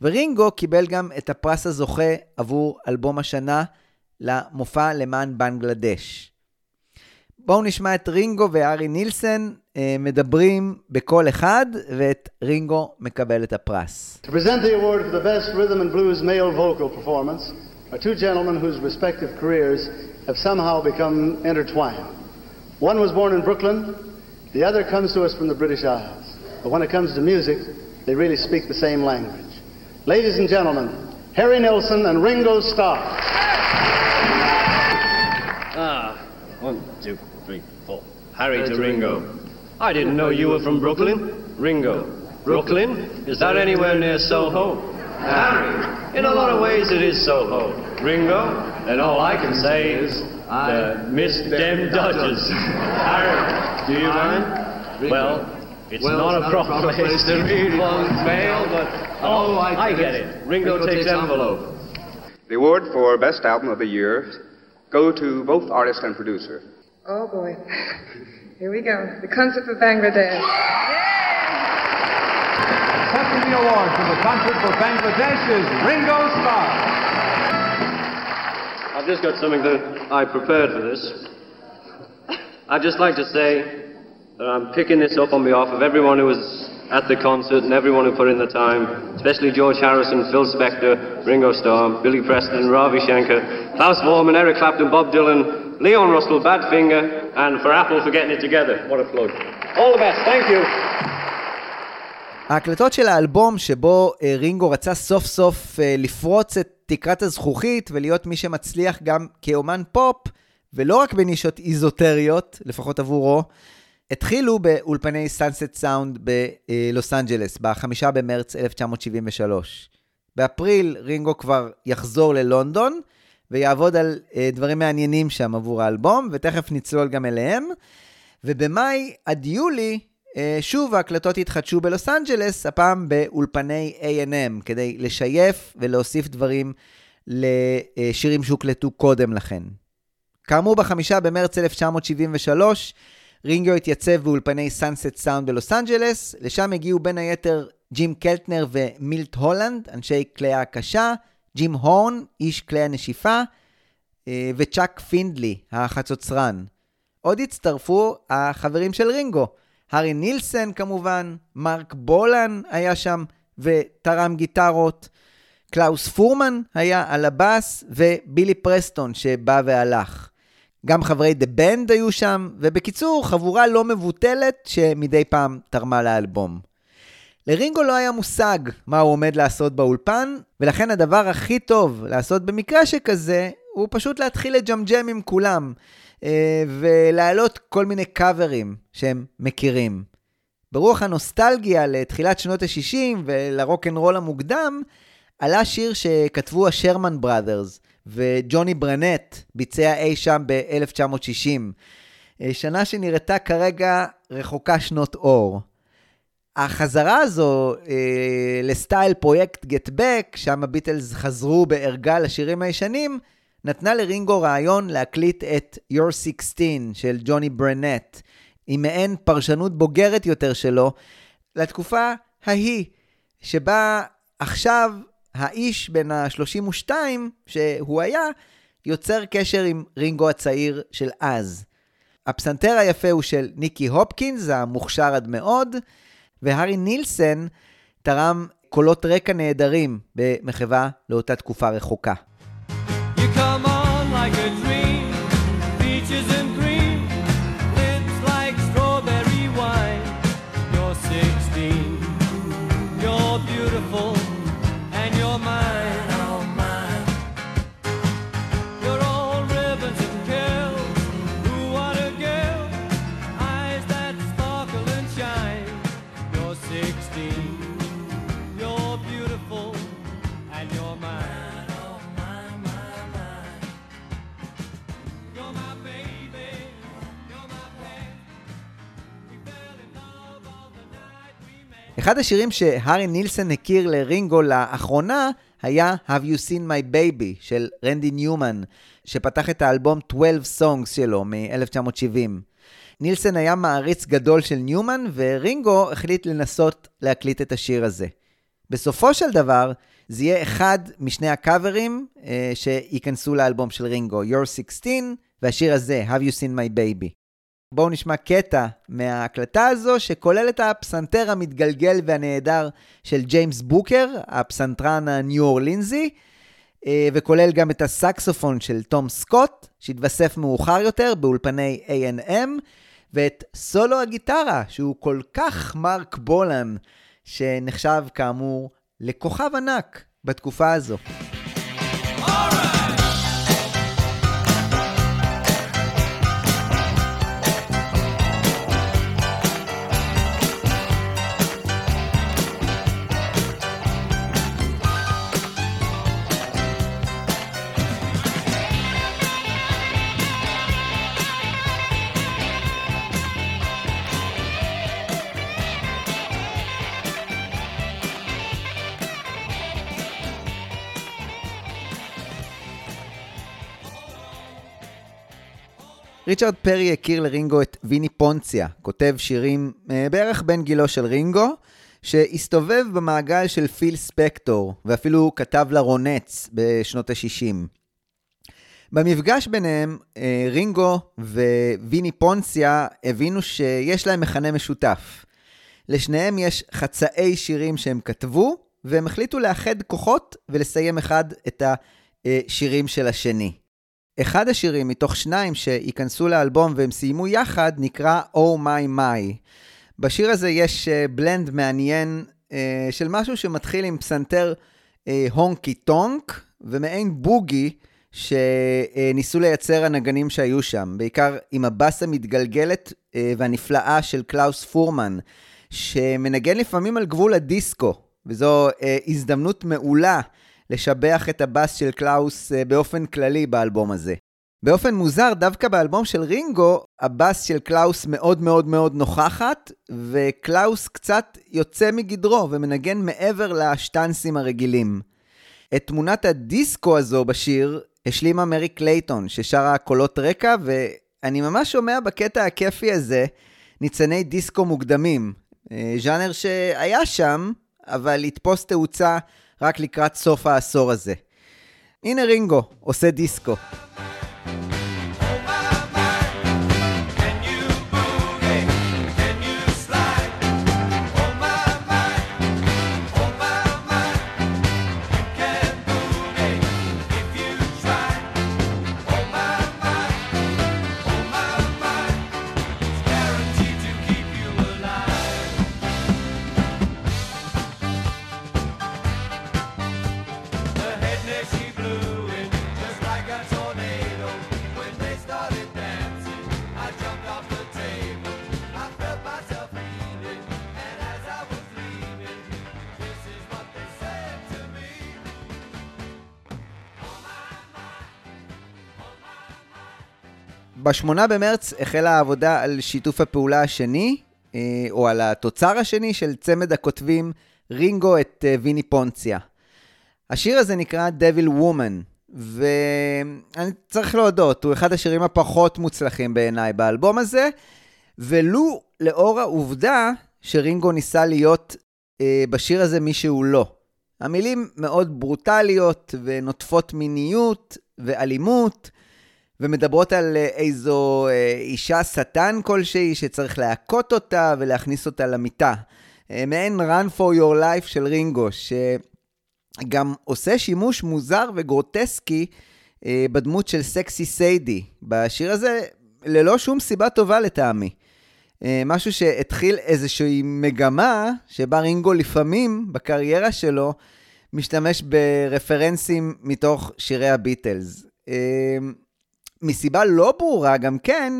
ורינגו קיבל גם את הפרס הזוכה עבור אלבום השנה למופע למען בנגלדש. בואו נשמע את רינגו וארי נילסן אה, מדברים בקול אחד, ואת רינגו מקבל את הפרס. Are two gentlemen whose respective careers have somehow become intertwined. One was born in Brooklyn, the other comes to us from the British Isles. But when it comes to music, they really speak the same language. Ladies and gentlemen, Harry Nilsson and Ringo Starr. Ah, one, two, three, four. Harry to Ringo. I didn't know you were from Brooklyn. Ringo. Brooklyn? Is that anywhere near Soho? Harry. In a lot of ways it is Soho. Ringo? and all I can say is, the Miss Dem Dodgers. Harry, do you mind? Well, it's not a proper place to read one's mail, but oh, oh I get it. Ringo takes envelope. The award for Best Album of the Year go to both artist and producer. Oh boy. Here we go. The concert for Bangladesh. Accepting the award for the concert for Bangladesh is Ringo Starr. I've just got something that I prepared for this. I'd just like to say that I'm picking this up on behalf of everyone who was at the concert and everyone who put in the time, especially George Harrison, Phil Spector, Ringo Starr, Billy Preston, Ravi Shankar, Klaus Vorman, Eric Clapton, Bob Dylan, Leon Russell, Badfinger, and for Apple for getting it together. What a plug. All the best. Thank you. ההקלטות של האלבום שבו אה, רינגו רצה סוף סוף אה, לפרוץ את תקרת הזכוכית ולהיות מי שמצליח גם כאומן פופ, ולא רק בנישות איזוטריות, לפחות עבורו, התחילו באולפני Sunset Sound בלוס אנג'לס, ב-5 במרץ 1973. באפריל רינגו כבר יחזור ללונדון ויעבוד על אה, דברים מעניינים שם עבור האלבום, ותכף נצלול גם אליהם. ובמאי עד יולי, אה, שוב ההקלטות התחדשו בלוס אנג'לס, הפעם באולפני A&M, כדי לשייף ולהוסיף דברים לשירים שהוקלטו קודם לכן. כאמור, בחמישה במרץ 1973, רינגו התייצב באולפני Sunset Sound בלוס אנג'לס, לשם הגיעו בין היתר ג'ים קלטנר ומילט הולנד, אנשי כלי ההקשה, ג'ים הורן, איש כלי הנשיפה, אה, וצ'אק פינדלי, החצוצרן. עוד הצטרפו החברים של רינגו, הארי נילסן כמובן, מרק בולן היה שם ותרם גיטרות, קלאוס פורמן היה על הבאס, ובילי פרסטון שבא והלך. גם חברי The Band היו שם, ובקיצור, חבורה לא מבוטלת שמדי פעם תרמה לאלבום. לרינגו לא היה מושג מה הוא עומד לעשות באולפן, ולכן הדבר הכי טוב לעשות במקרה שכזה, הוא פשוט להתחיל לג'מג'ם עם כולם, אה, ולהעלות כל מיני קאברים שהם מכירים. ברוח הנוסטלגיה לתחילת שנות ה-60 ולרוקנרול המוקדם, עלה שיר שכתבו השרמן בראדרס, וג'וני ברנט ביצע אי שם ב-1960. אה, שנה שנראתה כרגע רחוקה שנות אור. החזרה הזו אה, לסטייל פרויקט גט בק, שם הביטלס חזרו בערגה לשירים הישנים, נתנה לרינגו רעיון להקליט את Your 16 של ג'וני ברנט, עם מעין פרשנות בוגרת יותר שלו, לתקופה ההיא, שבה עכשיו האיש בן ה-32 שהוא היה, יוצר קשר עם רינגו הצעיר של אז. הפסנתר היפה הוא של ניקי הופקינס, המוכשר עד מאוד, והארי נילסן תרם קולות רקע נהדרים במחווה לאותה תקופה רחוקה. You come on like a אחד השירים שהארי נילסון הכיר לרינגו לאחרונה היה Have You Seen My Baby של רנדי ניומן, שפתח את האלבום 12 Songs שלו מ-1970. נילסון היה מעריץ גדול של ניומן, ורינגו החליט לנסות להקליט את השיר הזה. בסופו של דבר, זה יהיה אחד משני הקאברים אה, שייכנסו לאלבום של רינגו, You're 16, והשיר הזה, Have You Seen My Baby. בואו נשמע קטע מההקלטה הזו, שכולל את הפסנתר המתגלגל והנהדר של ג'יימס בוקר, הפסנתרן הניו אורלינזי, אה, וכולל גם את הסקסופון של תום סקוט, שהתווסף מאוחר יותר באולפני A&M, ואת סולו הגיטרה, שהוא כל כך מרק בולן, שנחשב כאמור לכוכב ענק בתקופה הזו. ריצ'רד פרי הכיר לרינגו את ויני פונציה, כותב שירים אה, בערך בין גילו של רינגו, שהסתובב במעגל של פיל ספקטור, ואפילו כתב לרונץ בשנות ה-60. במפגש ביניהם, אה, רינגו וויני פונציה הבינו שיש להם מכנה משותף. לשניהם יש חצאי שירים שהם כתבו, והם החליטו לאחד כוחות ולסיים אחד את השירים של השני. אחד השירים מתוך שניים שייכנסו לאלבום והם סיימו יחד נקרא Oh My My. בשיר הזה יש blend מעניין אה, של משהו שמתחיל עם פסנתר honky tonk ומעין בוגי שניסו לייצר הנגנים שהיו שם, בעיקר עם הבאס המתגלגלת אה, והנפלאה של קלאוס פורמן, שמנגן לפעמים על גבול הדיסקו, וזו אה, הזדמנות מעולה לשבח את הבאס של קלאוס אה, באופן כללי באלבום הזה. באופן מוזר, דווקא באלבום של רינגו, הבאס של קלאוס מאוד מאוד מאוד נוכחת, וקלאוס קצת יוצא מגדרו ומנגן מעבר לשטנסים הרגילים. את תמונת הדיסקו הזו בשיר השלימה מרי קלייטון, ששרה קולות רקע, ואני ממש שומע בקטע הכיפי הזה ניצני דיסקו מוקדמים. אה, ז'אנר שהיה שם, אבל יתפוס תאוצה רק לקראת סוף העשור הזה. הנה רינגו, עושה דיסקו. ב-8 במרץ החלה העבודה על שיתוף הפעולה השני, אה, או על התוצר השני של צמד הכותבים רינגו את אה, ויני פונציה. השיר הזה נקרא Devil Woman, ואני צריך להודות, הוא אחד השירים הפחות מוצלחים בעיניי באלבום הזה, ולו לאור העובדה שרינגו ניסה להיות אה, בשיר הזה מי שהוא לא. המילים מאוד ברוטליות ונוטפות מיניות ואלימות, ומדברות על אה, איזו אה, אישה שטן כלשהי שצריך להכות אותה ולהכניס אותה למיטה. אה, מעין run for your life של רינגו, שגם עושה שימוש מוזר וגרוטסקי בדמות של סקסי סיידי. בשיר הזה, ללא שום סיבה טובה לטעמי. משהו שהתחיל איזושהי מגמה שבה רינגו לפעמים בקריירה שלו משתמש ברפרנסים מתוך שירי הביטלס. מסיבה לא ברורה גם כן,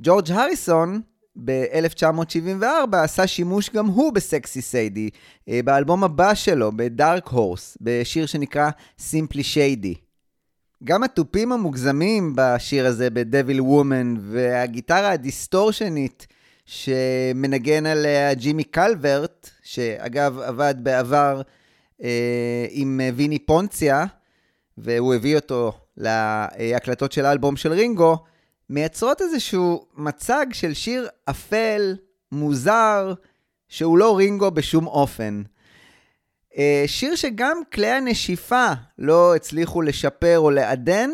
ג'ורג' הריסון ב-1974 עשה שימוש גם הוא בסקסי סיידי, אה, באלבום הבא שלו, בדארק הורס, בשיר שנקרא סימפלי שיידי. גם התופים המוגזמים בשיר הזה, ב-Devil Woman, והגיטרה הדיסטורשנית שמנגן עליה ג'ימי קלברט, שאגב עבד בעבר אה, עם אה, ויני פונציה, והוא הביא אותו להקלטות של האלבום של רינגו, מייצרות איזשהו מצג של שיר אפל, מוזר, שהוא לא רינגו בשום אופן. אה, שיר שגם כלי הנשיפה לא הצליחו לשפר או לעדן,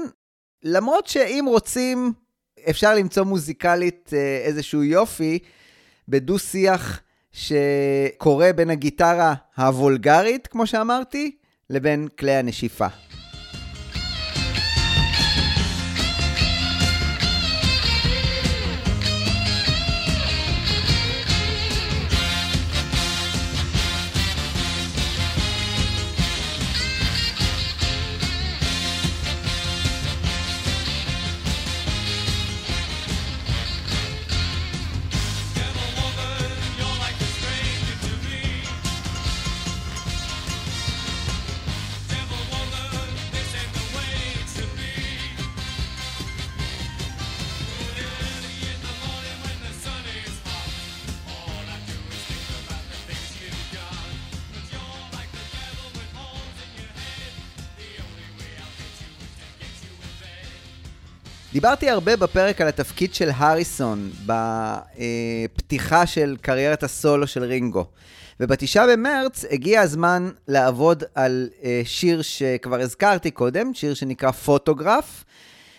למרות שאם רוצים, אפשר למצוא מוזיקלית אה, איזשהו יופי בדו-שיח שקורה בין הגיטרה הוולגרית, כמו שאמרתי, לבין כלי הנשיפה. דיברתי הרבה בפרק על התפקיד של הריסון בפתיחה של קריירת הסולו של רינגו. ובתשעה במרץ הגיע הזמן לעבוד על אה, שיר שכבר הזכרתי קודם, שיר שנקרא פוטוגרף,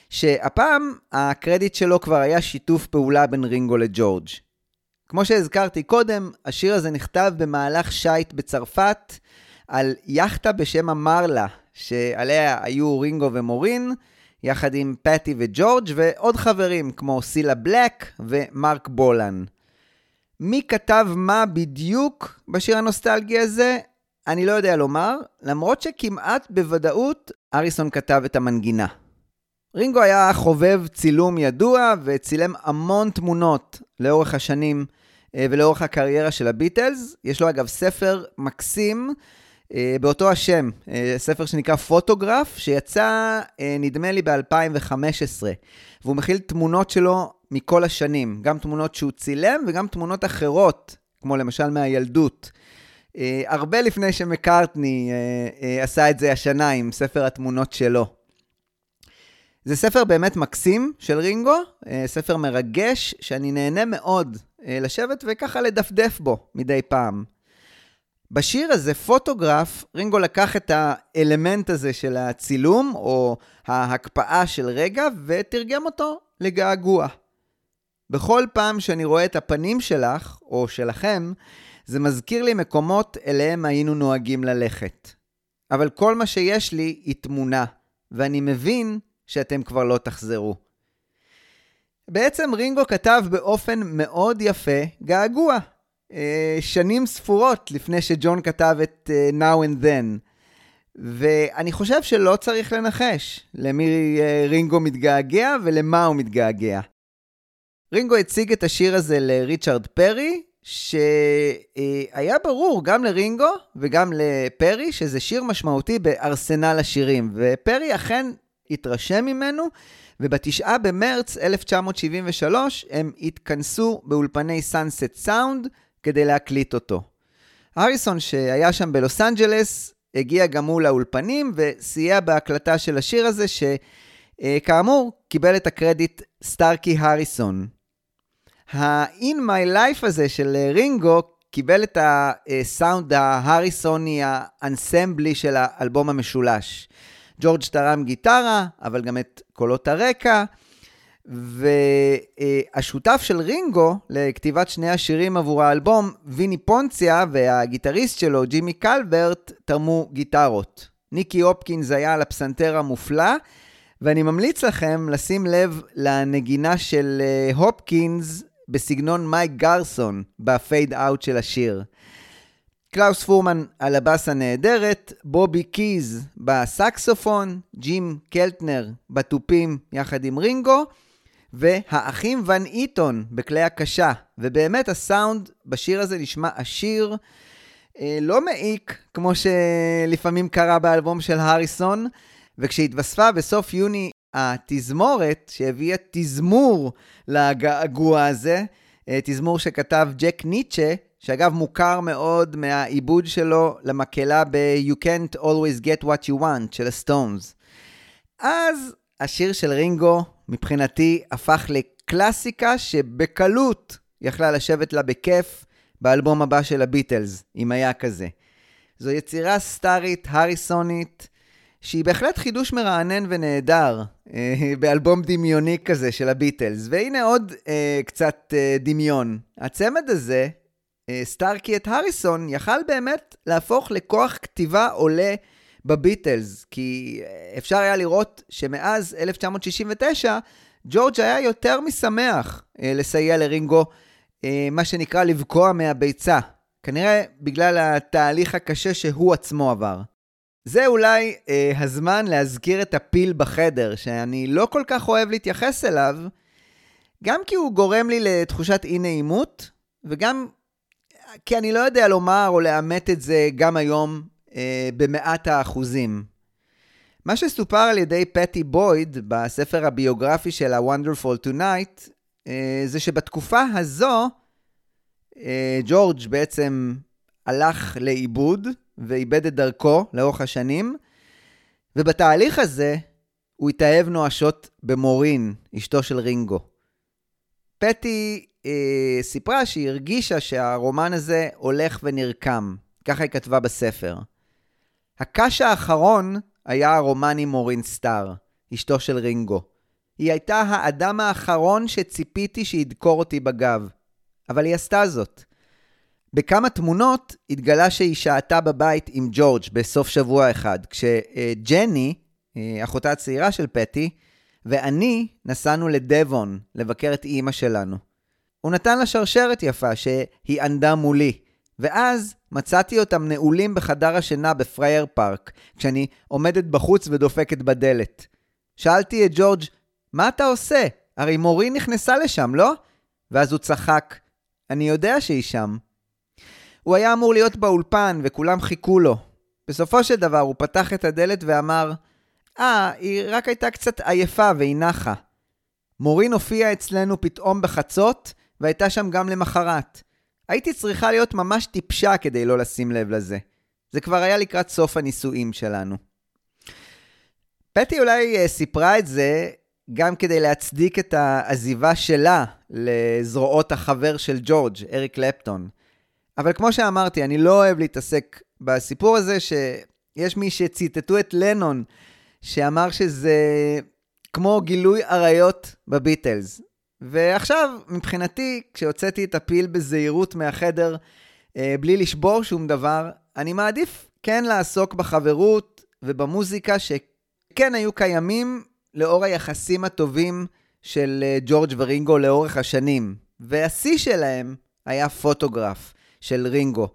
שהפעם הקרדיט שלו כבר היה שיתוף פעולה בין רינגו לג'ורג'. כמו שהזכרתי קודם, השיר הזה נכתב במהלך שייט בצרפת על יאכטה בשם המרלה, שעליה היו רינגו ומורין, יחד עם פטי וג'ורג' ועוד חברים כמו סילה בלק ומרק בולן. מי כתב מה בדיוק בשיר הנוסטלגי הזה? אני לא יודע לומר, למרות שכמעט בוודאות אריסון כתב את המנגינה. רינגו היה חובב צילום ידוע וצילם המון תמונות לאורך השנים אה, ולאורך הקריירה של הביטלס. יש לו אגב ספר מקסים באותו השם, אה, ספר שנקרא פוטוגרף, שיצא נדמה לי ב-2015, והוא מכיל תמונות שלו מכל השנים, גם תמונות שהוא צילם וגם תמונות אחרות, כמו למשל מהילדות. הרבה לפני שמקארטני עשה את זה השנה עם ספר התמונות שלו. זה ספר באמת מקסים של רינגו, אה, ספר מרגש, שאני נהנה מאוד אה, לשבת וככה לדפדף בו מדי פעם. בשיר הזה, פוטוגרף, רינגו לקח את האלמנט הזה של הצילום, או ההקפאה של רגע, ותרגם אותו לגעגוע. בכל פעם שאני רואה את הפנים שלך, או שלכם, זה מזכיר לי מקומות אליהם היינו נוהגים ללכת. אבל כל מה שיש לי היא תמונה, ואני מבין שאתם כבר לא תחזרו. בעצם רינגו כתב באופן מאוד יפה געגוע. אה, שנים ספורות לפני שג'ון כתב את אה, Now and Then. ואני חושב שלא צריך לנחש למי אה, רינגו מתגעגע ולמה הוא מתגעגע. רינגו הציג את השיר הזה לריצ'רד פרי, שהיה ברור גם לרינגו וגם לפרי שזה שיר משמעותי בארסנל השירים, ופרי אכן התרשם ממנו, ובתשעה במרץ 1973 הם התכנסו באולפני סאנסט סאונד כדי להקליט אותו. הריסון שהיה שם בלוס אנג'לס, הגיע גם הוא לאולפנים וסייע בהקלטה של השיר הזה, שכאמור קיבל את הקרדיט סטארקי הריסון. ה-In My Life הזה של רינגו קיבל את הסאונד ההריסוני האנסמבלי של האלבום המשולש. ג'ורג' תרם גיטרה, אבל גם את קולות הרקע. והשותף של רינגו לכתיבת שני השירים עבור האלבום, ויני פונציה והגיטריסט שלו, ג'ימי קלברט, תרמו גיטרות. ניקי הופקינס היה על הפסנתר המופלא, ואני ממליץ לכם לשים לב לנגינה של אה, הופקינס בסגנון מייק גרסון ב fade out של השיר. קלאוס פורמן על הבאס הנהדרת, בובי קיז בסקסופון, ג'ים קלטנר בתופים יחד עם רינגו, והאחים ון איטון בכלי הקשה. ובאמת הסאונד בשיר הזה נשמע עשיר, אה, לא מעיק, כמו שלפעמים קרה באלבום של הריסון, וכשהתווספה בסוף יוני התזמורת, שהביאה תזמור לגעגוע הזה, אה, תזמור שכתב ג'ק ניטשה, שאגב מוכר מאוד מהעיבוד שלו למקהלה ב-You Can't Always Get What You Want של הסטונס. אז השיר של רינגו מבחינתי הפך לקלאסיקה שבקלות יכלה לשבת לה בכיף באלבום הבא של הביטלס, אם היה כזה. זו יצירה סטארית, הריסונית, שהיא בהחלט חידוש מרענן ונהדר אה, באלבום דמיוני כזה של הביטלס. והנה עוד אה, קצת אה, דמיון. הצמד הזה, אה, סטארקי את הריסון, יכל באמת להפוך לכוח כתיבה עולה בביטלס, כי אה, אפשר היה לראות שמאז 1969, ג'ורג' היה יותר משמח אה, לסייע לרינגו, מה שנקרא לבקוע מהביצה. כנראה בגלל התהליך הקשה שהוא עצמו עבר. זה אולי אה, הזמן להזכיר את הפיל בחדר, שאני לא כל כך אוהב להתייחס אליו, גם כי הוא גורם לי לתחושת אי נעימות, וגם כי אני לא יודע לומר או לאמת את זה גם היום אה, במאת האחוזים. מה שסופר על ידי פטי בויד בספר הביוגרפי של ה-Wonderful Tonight, אה, זה שבתקופה הזו, אה, ג'ורג' בעצם הלך לאיבוד ואיבד את דרכו לאורך השנים, ובתהליך הזה הוא התאהב נואשות במורין, אשתו של רינגו. פטי אה, סיפרה שהיא הרגישה שהרומן הזה הולך ונרקם. ככה היא כתבה בספר. הקש האחרון היה הרומן עם מורין סטאר, אשתו של רינגו. היא הייתה האדם האחרון שציפיתי שידקור אותי בגב, אבל היא עשתה זאת. בכמה תמונות התגלה שהיא שהתה בבית עם ג'ורג' בסוף שבוע אחד, כשג'ני, אה, אחותה הצעירה של פטי, ואני נסענו לדבון לבקר את אימא שלנו. הוא נתן לה שרשרת יפה שהיא ענדה מולי, ואז מצאתי אותם נעולים בחדר השינה בפרייר פארק, כשאני עומדת בחוץ ודופקת בדלת. שאלתי את ג'ורג', מה אתה עושה? הרי מורי נכנסה לשם, לא? ואז הוא צחק, אני יודע שהיא שם. הוא היה אמור להיות באולפן וכולם חיכו לו. בסופו של דבר הוא פתח את הדלת ואמר, אה, היא רק הייתה קצת עייפה והיא נחה. מורין הופיעה אצלנו פתאום בחצות, והייתה שם גם למחרת. הייתי צריכה להיות ממש טיפשה כדי לא לשים לב לזה. זה כבר היה לקראת סוף הנישואים שלנו. פטי אולי uh, סיפרה את זה גם כדי להצדיק את העזיבה שלה לזרועות החבר של ג'ורג', אריק קלפטון. אבל כמו שאמרתי, אני לא אוהב להתעסק בסיפור הזה, שיש מי שציטטו את לנון, שאמר שזה כמו גילוי עריות בביטלס. ועכשיו, מבחינתי, כשהוצאתי את הפיל בזהירות מהחדר, אה, בלי לשבור שום דבר, אני מעדיף כן לעסוק בחברות ובמוזיקה שכן היו קיימים לאור היחסים הטובים של אה, ג'ורג' ורינגו לאורך השנים. והשיא שלהם היה פוטוגרף של רינגו.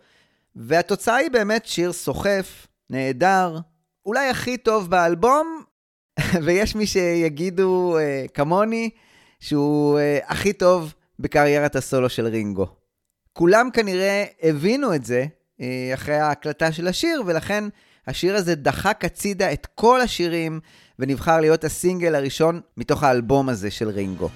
והתוצאה היא באמת שיר סוחף, נהדר, אולי הכי טוב באלבום, ויש מי שיגידו אה, כמוני, שהוא אה, הכי טוב בקריירת הסולו של רינגו. כולם כנראה הבינו את זה אה, אחרי ההקלטה של השיר, ולכן השיר הזה דחק הצידה את כל השירים, ונבחר להיות הסינגל הראשון מתוך האלבום הזה של רינגו.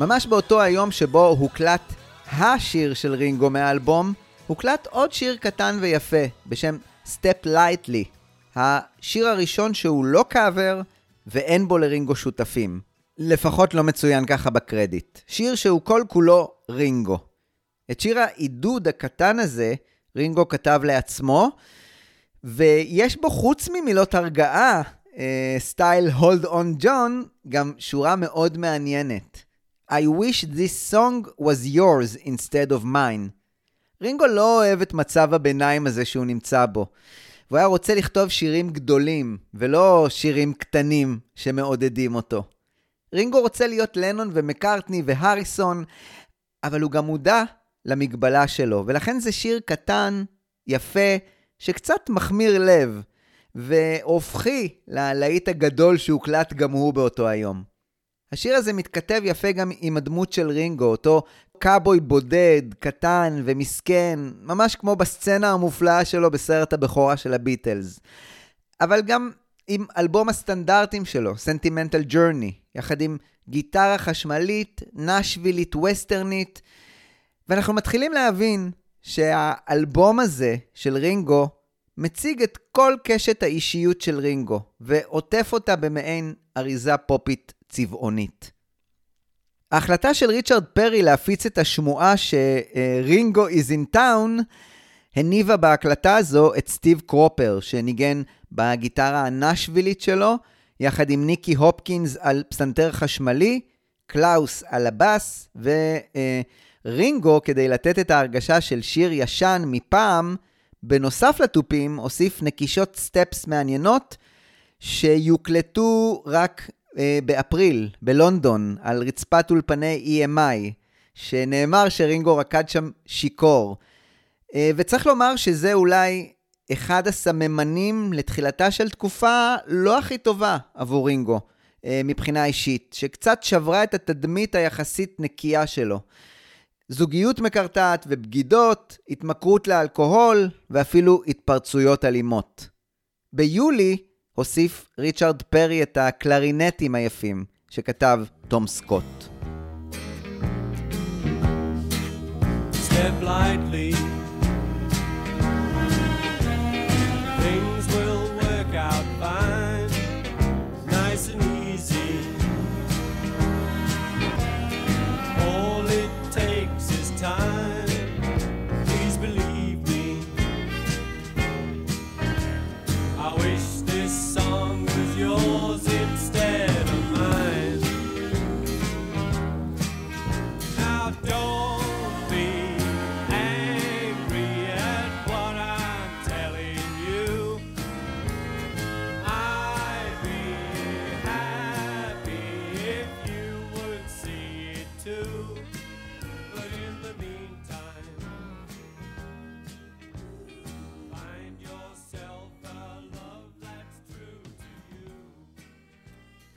ממש באותו היום שבו הוקלט השיר של רינגו מהאלבום, הוקלט עוד שיר קטן ויפה בשם Step Lightly, השיר הראשון שהוא לא קאבר ואין בו לרינגו שותפים. לפחות לא מצוין ככה בקרדיט. שיר שהוא כל כולו רינגו. את שיר העידוד הקטן הזה רינגו כתב לעצמו, ויש בו חוץ ממילות הרגעה, סטייל הולד און ג'ון, גם שורה מאוד מעניינת. I wish this song was yours instead of mine. רינגו לא אוהב את מצב הביניים הזה שהוא נמצא בו. והוא היה רוצה לכתוב שירים גדולים, ולא שירים קטנים שמעודדים אותו. רינגו רוצה להיות לנון ומקארטני והריסון, אבל הוא גם מודע למגבלה שלו, ולכן זה שיר קטן, יפה, שקצת מחמיר לב, והופכי ללהיט הגדול שהוקלט גם הוא באותו היום. השיר הזה מתכתב יפה גם עם הדמות של רינגו, אותו קאבוי בודד, קטן ומסכן, ממש כמו בסצנה המופלאה שלו בסרט הבכורה של הביטלס. אבל גם עם אלבום הסטנדרטים שלו, Sentimental Journey, יחד עם גיטרה חשמלית, נשווילית, ווסטרנית, ואנחנו מתחילים להבין שהאלבום הזה של רינגו מציג את כל קשת האישיות של רינגו, ועוטף אותה במעין אריזה פופית צבעונית. ההחלטה של ריצ'רד פרי להפיץ את השמועה שרינגו is in town הניבה בהקלטה הזו את סטיב קרופר, שניגן בגיטרה הנשווילית שלו, יחד עם ניקי הופקינס על פסנתר חשמלי, קלאוס על הבאס, ורינגו, כדי לתת את ההרגשה של שיר ישן מפעם, בנוסף לתופים, הוסיף נקישות סטפס מעניינות, שיוקלטו רק באפריל, בלונדון, על רצפת אולפני EMI, שנאמר שרינגו רקד שם שיכור. אה, וצריך לומר שזה אולי אחד הסממנים לתחילתה של תקופה לא הכי טובה עבור רינגו, אה, מבחינה אישית, שקצת שברה את התדמית היחסית נקייה שלו. זוגיות מקרטעת ובגידות, התמכרות לאלכוהול ואפילו התפרצויות אלימות. ביולי הוסיף ריצ'רד פרי את הקלרינטים היפים שכתב תום סקוט. Step lightly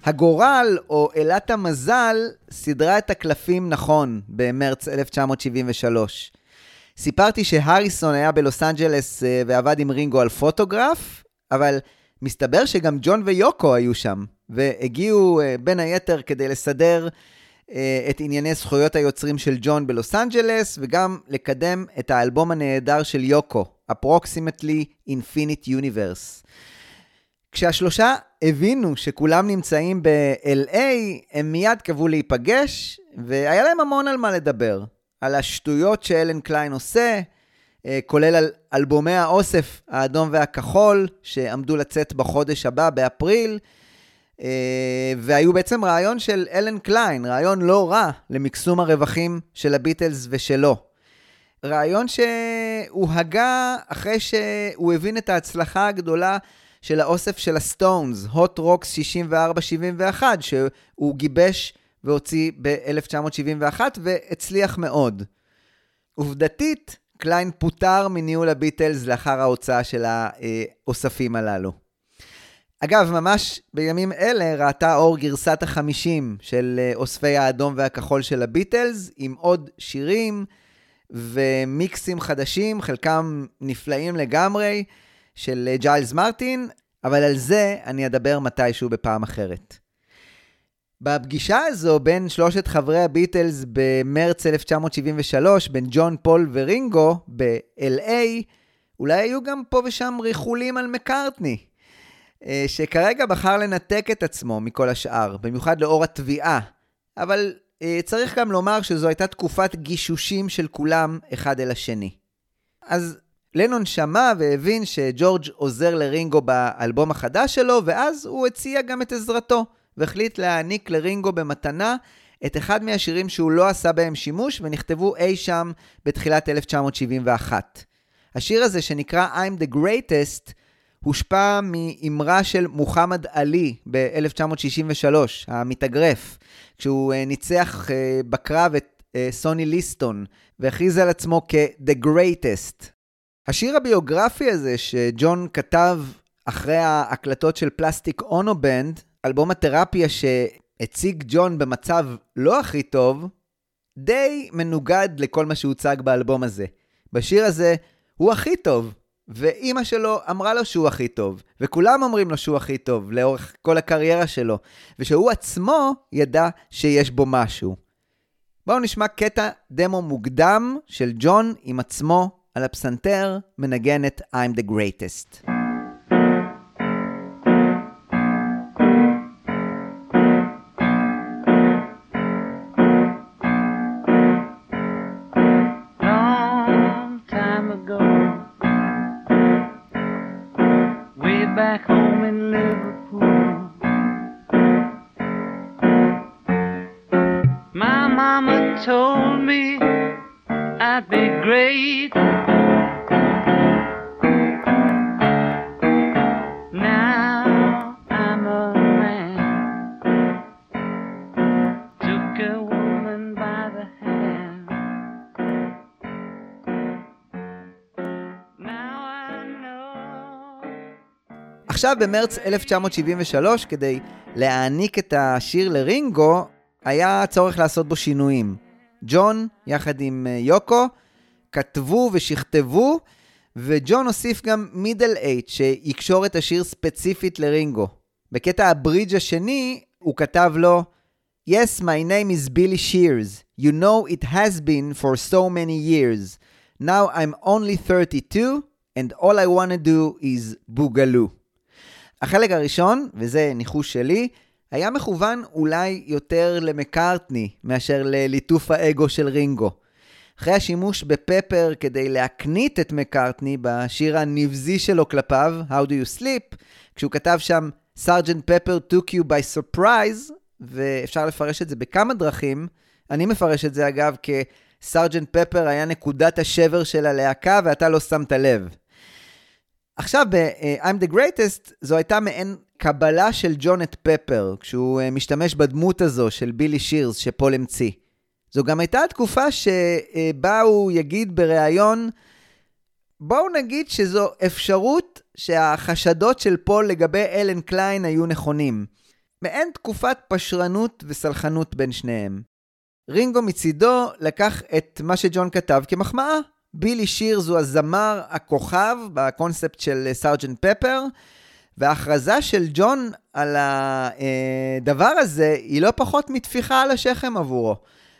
הגורל, או אלת המזל, סידרה את הקלפים נכון במרץ 1973. סיפרתי שהריסון היה בלוס אנג'לס אה, ועבד עם רינגו על פוטוגרף, אבל מסתבר שגם ג'ון ויוקו היו שם, והגיעו אה, בין היתר כדי לסדר אה, את ענייני זכויות היוצרים של ג'ון בלוס אנג'לס, וגם לקדם את האלבום הנהדר של יוקו, Approximately Infinite Universe. כשהשלושה הבינו שכולם נמצאים ב-LA, הם מיד קבעו להיפגש, והיה להם המון על מה לדבר. על השטויות שאלן קליין עושה, אה, כולל על אלבומי האוסף האדום והכחול, שעמדו לצאת בחודש הבא, באפריל, אה, והיו בעצם רעיון של אלן קליין, רעיון לא רע למקסום הרווחים של הביטלס ושלו. רעיון שהוא הגה אחרי שהוא הבין את ההצלחה הגדולה של האוסף של הסטונס, הוט רוקס 64-71, שהוא גיבש והוציא ב-1971 והצליח מאוד. עובדתית, קליין פוטר מניהול הביטלס לאחר ההוצאה של האוספים הללו. אגב, ממש בימים אלה ראתה אור גרסת החמישים של אה, אוספי האדום והכחול של הביטלס, עם עוד שירים ומיקסים חדשים, חלקם נפלאים לגמרי, של אה, ג'יילס מרטין, אבל על זה אני אדבר מתישהו בפעם אחרת. בפגישה הזו בין שלושת חברי הביטלס במרץ 1973, בין ג'ון, פול ורינגו ב-LA, אולי היו גם פה ושם ריחולים על מקארטני, אה, שכרגע בחר לנתק את עצמו מכל השאר, במיוחד לאור התביעה. אבל אה, צריך גם לומר שזו הייתה תקופת גישושים של כולם אחד אל השני. אז לנון שמע והבין שג'ורג' עוזר לרינגו באלבום החדש שלו, ואז הוא הציע גם את עזרתו, והחליט להעניק לרינגו במתנה את אחד מהשירים שהוא לא עשה בהם שימוש, ונכתבו אי שם בתחילת 1971. השיר הזה, שנקרא I'm the Greatest, הושפע מאמרה של מוחמד עלי ב-1963, המתאגרף, כשהוא אה, ניצח אה, בקרב את אה, סוני ליסטון, והכריז על עצמו כ-The Greatest. השיר הביוגרפי הזה שג'ון כתב אחרי ההקלטות של פלסטיק אונו בנד, אלבום התרפיה שהציג ג'ון במצב לא הכי טוב, די מנוגד לכל מה שהוצג באלבום הזה. בשיר הזה הוא הכי טוב, ואימא שלו אמרה לו שהוא הכי טוב, וכולם אומרים לו שהוא הכי טוב לאורך כל הקריירה שלו, ושהוא עצמו ידע שיש בו משהו. בואו נשמע קטע דמו מוקדם של ג'ון עם עצמו על הפסנתר מנגן את I'm the Greatest. עכשיו, במרץ 1973, כדי להעניק את השיר לרינגו, היה צורך לעשות בו שינויים. ג'ון, יחד עם אה, יוקו, כתבו ושכתבו, וג'ון הוסיף גם מידל אייט, שיקשור את השיר ספציפית לרינגו. בקטע הברידג' השני, הוא כתב לו, Yes, my name is Billy Shears. You know it has been for so many years. Now I'm only 32, and all I want to do is boogaloo. החלק הראשון, וזה ניחוש שלי, היה מכוון אולי יותר למקארטני מאשר לליטוף האגו של רינגו. אחרי השימוש בפפר כדי להקנית את מקארטני בשיר הנבזי שלו כלפיו, How do you sleep, כשהוא כתב שם סארג'נט פפר took you by surprise, ואפשר לפרש את זה בכמה דרכים. אני מפרש את זה אגב כסארג'נט פפר היה נקודת השבר של הלהקה ואתה לא שמת לב. עכשיו ב-I'm the Greatest זו הייתה מעין קבלה של ג'ון את Pepper, כשהוא אה, משתמש בדמות הזו של Billy Shears שפול המציא. זו גם הייתה התקופה שבה הוא יגיד בריאיון, בואו נגיד שזו אפשרות שהחשדות של פול לגבי אלן קליין היו נכונים. מעין תקופת פשרנות וסלחנות בין שניהם. רינגו מצידו לקח את מה שג'ון כתב כמחמאה. Billy Shears הוא הזמר הכוכב בקונספט של Sgt. Pepper, וההכרזה של ג'ון על הדבר הזה היא לא פחות מטפיחה על השכם עבורו.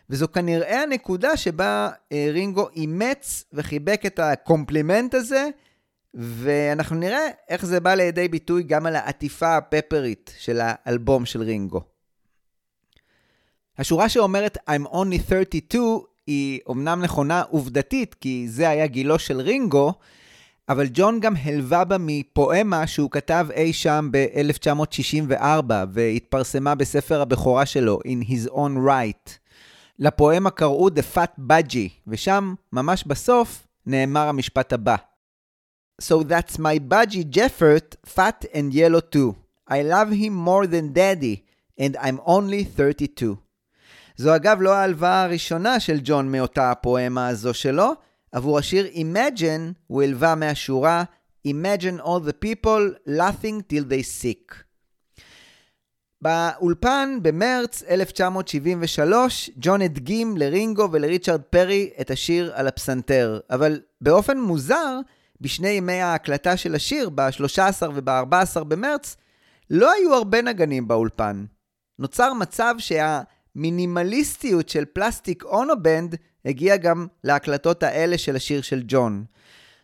וזו כנראה הנקודה שבה אה, רינגו אימץ וחיבק את הקומפלימנט הזה, ואנחנו נראה איך זה בא לידי ביטוי גם על העטיפה הפפרית של האלבום של רינגו. השורה שאומרת I'm only 32 היא אומנם נכונה עובדתית, כי זה היה גילו של רינגו, אבל ג'ון גם הלווה בה מפואמה שהוא כתב אי שם ב-1964, והתפרסמה בספר הבכורה שלו, In His Own Right. לפואמה קראו The Fat Budgie, ושם, ממש בסוף, נאמר המשפט הבא. So that's my budgie Jeffert, fat and yellow too. I love him more than daddy, and I'm only 32. זו אגב לא ההלוואה הראשונה של ג'ון מאותה הפואמה הזו שלו, עבור השיר Imagine הוא הלווה מהשורה Imagine all the people laughing till they sick. באולפן במרץ 1973, ג'ון הדגים לרינגו ולריצ'רד פרי את השיר על הפסנתר, אבל באופן מוזר, בשני ימי ההקלטה של השיר, ב-13 וב-14 במרץ, לא היו הרבה נגנים באולפן. נוצר מצב שהמינימליסטיות של Plastic Ono Band הגיעה גם להקלטות האלה של השיר של ג'ון.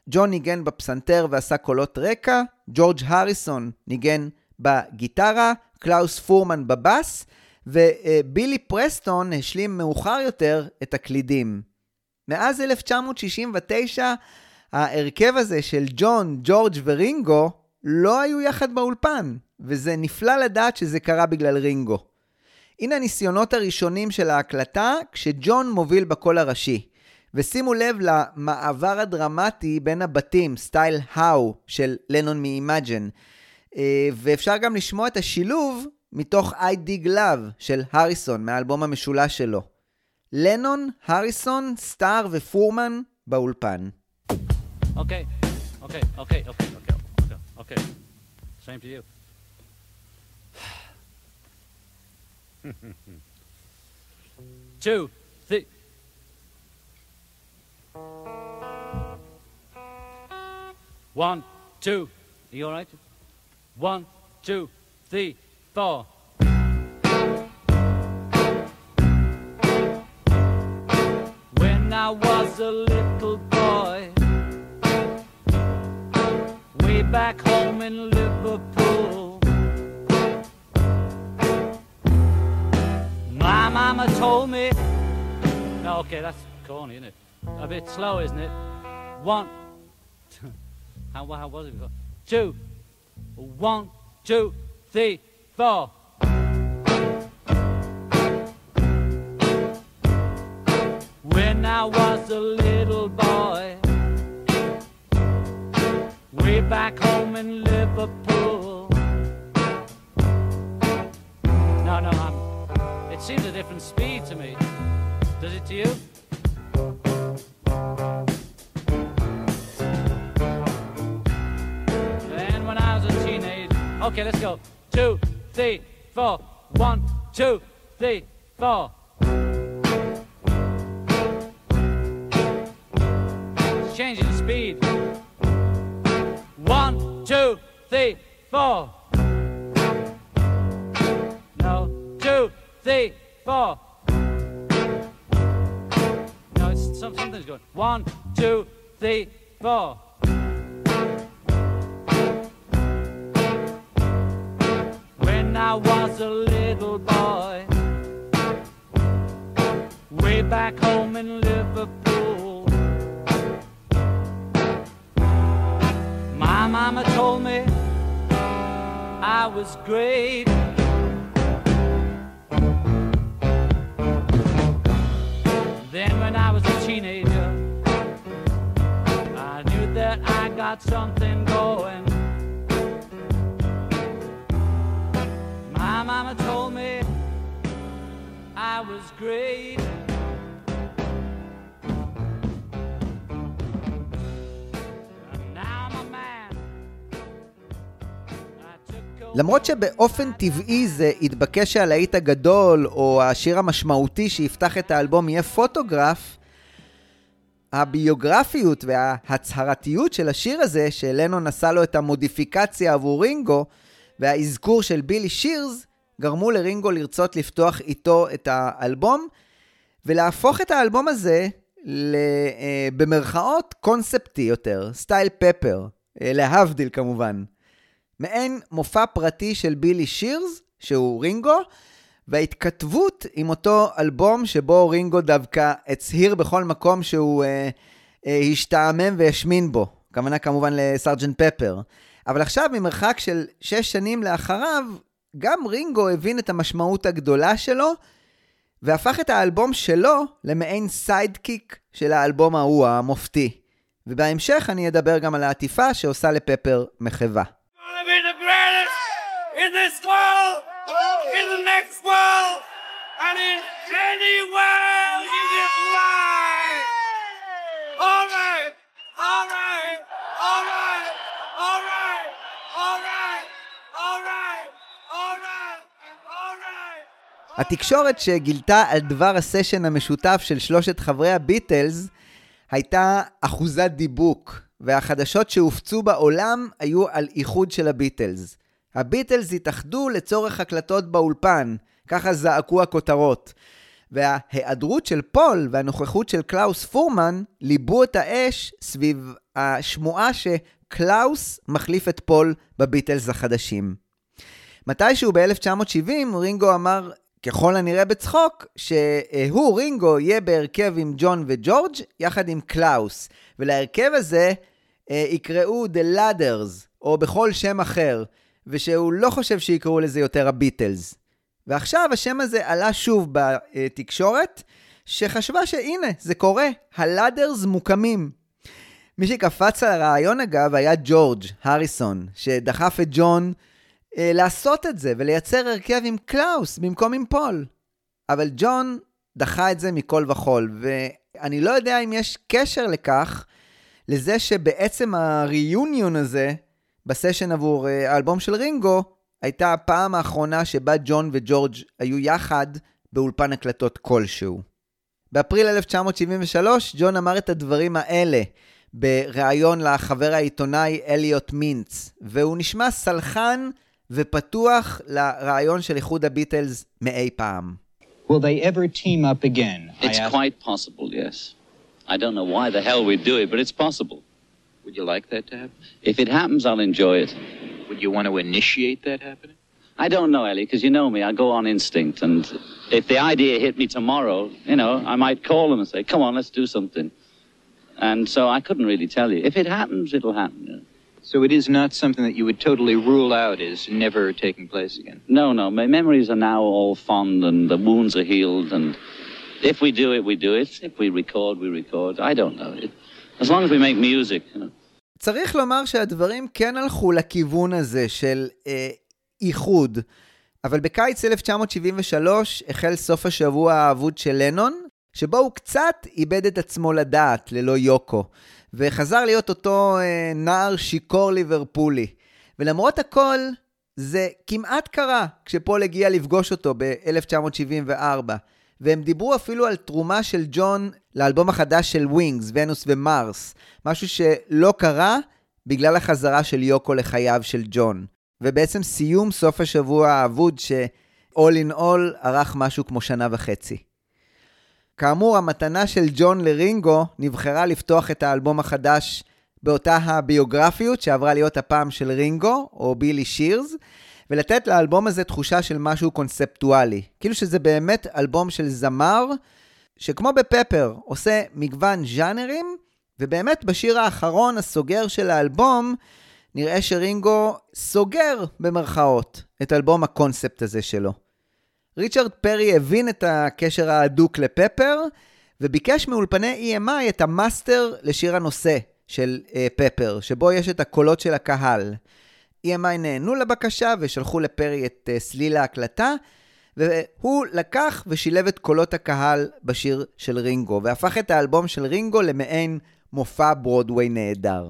ג'ון ניגן בפסנתר ועשה קולות רקע, ג'ורג' הריסון ניגן בגיטרה, קלאוס פורמן בבאס, ובילי פרסטון השלים מאוחר יותר את הקלידים. מאז 1969, ההרכב הזה של ג'ון, ג'ורג' ורינגו לא היו יחד באולפן, וזה נפלא לדעת שזה קרה בגלל רינגו. הנה הניסיונות הראשונים של ההקלטה, כשג'ון מוביל בקול הראשי. ושימו לב למעבר הדרמטי בין הבתים, סטייל האו של לנון מ-Imagine. אה, ואפשר גם לשמוע את השילוב מתוך I Dig Love של הריסון, מהאלבום המשולש שלו. לנון, הריסון, סטאר ופורמן באולפן. Okay, okay, okay, okay, okay, okay. Same to you. Two, three. One, two. Are you all right? One, two, three, four. When I was a little boy, way back home in Liverpool, my mama told me. No, okay, that's corny, isn't it? A bit slow, isn't it? One. How, how was it before? Two. One, two, three, four. When I was a little boy, way back home in Liverpool. No, no, I'm, it seems a different speed to me. Does it to you? And when I was a teenage, okay, let's go. Two, three, four. One, two, three, four. It's changing speed. One, two, three, four. No, three, four. some, something's going. One, two, three, four. When I was a little boy, way back home in Liverpool, my mama told me I was great. Then when I was a teenager, I knew that I got something going. My mama told me I was great. למרות שבאופן טבעי זה התבקש שהלהיט הגדול, או השיר המשמעותי שיפתח את האלבום יהיה פוטוגרף, הביוגרפיות וההצהרתיות של השיר הזה, שלנון עשה לו את המודיפיקציה עבור רינגו, והאזכור של בילי שירס, גרמו לרינגו לרצות לפתוח איתו את האלבום, ולהפוך את האלבום הזה, ל, אה, במרכאות, קונספטי יותר, סטייל פפר, אה, להבדיל כמובן. מעין מופע פרטי של בילי שירס, שהוא רינגו, וההתכתבות עם אותו אלבום שבו רינגו דווקא הצהיר בכל מקום שהוא אה, אה, השתעמם והשמין בו. הכוונה כמובן ל Sgt. Pepper. אבל עכשיו, ממרחק של שש שנים לאחריו, גם רינגו הבין את המשמעות הגדולה שלו, והפך את האלבום שלו למעין sidekick של האלבום ההוא, המופתי. ובהמשך אני אדבר גם על העטיפה שעושה ל Pepper מחווה. Greatest in this world, in the next world, and in any world you can find. All right, all right, all right, all right, all right, all right, all right, all right. התקשורת שגילתה על דבר הסשן המשותף של שלושת חברי הביטלס הייתה אחוזת דיבוק, והחדשות שהופצו בעולם היו על איחוד של הביטלס. הביטלס התאחדו לצורך הקלטות באולפן, ככה זעקו הכותרות. וההיעדרות של פול והנוכחות של קלאוס פורמן ליבו את האש סביב השמועה שקלאוס מחליף את פול בביטלס החדשים. מתישהו ב-1970 רינגו אמר, ככל הנראה בצחוק, שהוא, רינגו, יהיה בהרכב עם ג'ון וג'ורג' יחד עם קלאוס, ולהרכב הזה אה, יקראו The Ladders, או בכל שם אחר, ושהוא לא חושב שיקראו לזה יותר הביטלס. ועכשיו השם הזה עלה שוב בתקשורת, שחשבה שהנה, זה קורה, ה Ladders מוקמים. מי שקפץ על הרעיון אגב היה ג'ורג' הריסון, שדחף את ג'ון אה, לעשות את זה ולייצר הרכב עם קלאוס במקום עם פול. אבל ג'ון דחה את זה מכל וכול, ואני לא יודע אם יש קשר לכך, לזה שבעצם הריוניון הזה, בסשן עבור אה, האלבום של רינגו, הייתה הפעם האחרונה שבה ג'ון וג'ורג' היו יחד באולפן הקלטות כלשהו. באפריל 1973, ג'ון אמר את הדברים האלה בריאיון לחבר העיתונאי אליוט מינץ, והוא נשמע סלחן ופתוח לרעיון של איחוד הביטלס מאי פעם. Will they ever team up again? I It's asked- quite possible, yes. I don't know why the hell we'd do it, but it's possible. Would you like that to happen? If it happens, I'll enjoy it. Would you want to initiate that happening? I don't know, Ellie, because you know me. I go on instinct. And if the idea hit me tomorrow, you know, I might call them and say, come on, let's do something. And so I couldn't really tell you. If it happens, it'll happen. So it is not something that you would totally rule out as never taking place again. No, no. My memories are now all fond and the wounds are healed. And if we do it, we do it. If we record, we record. I don't know. It, as long as we make music, you know. צריך לומר שהדברים כן הלכו לכיוון הזה של אה, איחוד. אבל בקיץ 1973 החל סוף השבוע האבוד של לנון, שבו הוא קצת איבד את עצמו לדעת ללא יוקו, וחזר להיות אותו אה, נער שיכור ליברפולי. ולמרות הכל, זה כמעט קרה כשפול הגיע לפגוש אותו ב-1974. והם דיברו אפילו על תרומה של ג'ון לאלבום החדש של Wings, Venus and Mars, משהו שלא קרה בגלל החזרה של יוקו לחייו של ג'ון. ובעצם סיום סוף השבוע האבוד ש-all in all ארך משהו כמו שנה וחצי. כאמור, המתנה של ג'ון לרינגו נבחרה לפתוח את האלבום החדש באותה הביוגרפיות שעברה להיות הפעם של רינגו, או Billy Shears, ולתת לאלבום הזה תחושה של משהו קונספטואלי. כאילו שזה באמת אלבום של זמר, שכמו ב Pepper, עושה מגוון ז'אנרים, ובאמת בשיר האחרון, הסוגר של האלבום, נראה שרינגו סוגר, במרכאות, את אלבום הקונספט הזה שלו. ריצ'רד פרי הבין את הקשר ההדוק ל Pepper, וביקש מאולפני EMI את המאסטר לשיר הנושא של אה, Pepper, שבו יש את הקולות של הקהל. EMI נענו לבקשה ושלחו לפרי את uh, סליל ההקלטה, והוא לקח ושילב את קולות הקהל בשיר של רינגו, והפך את האלבום של רינגו למעין מופע ברודוויי נהדר.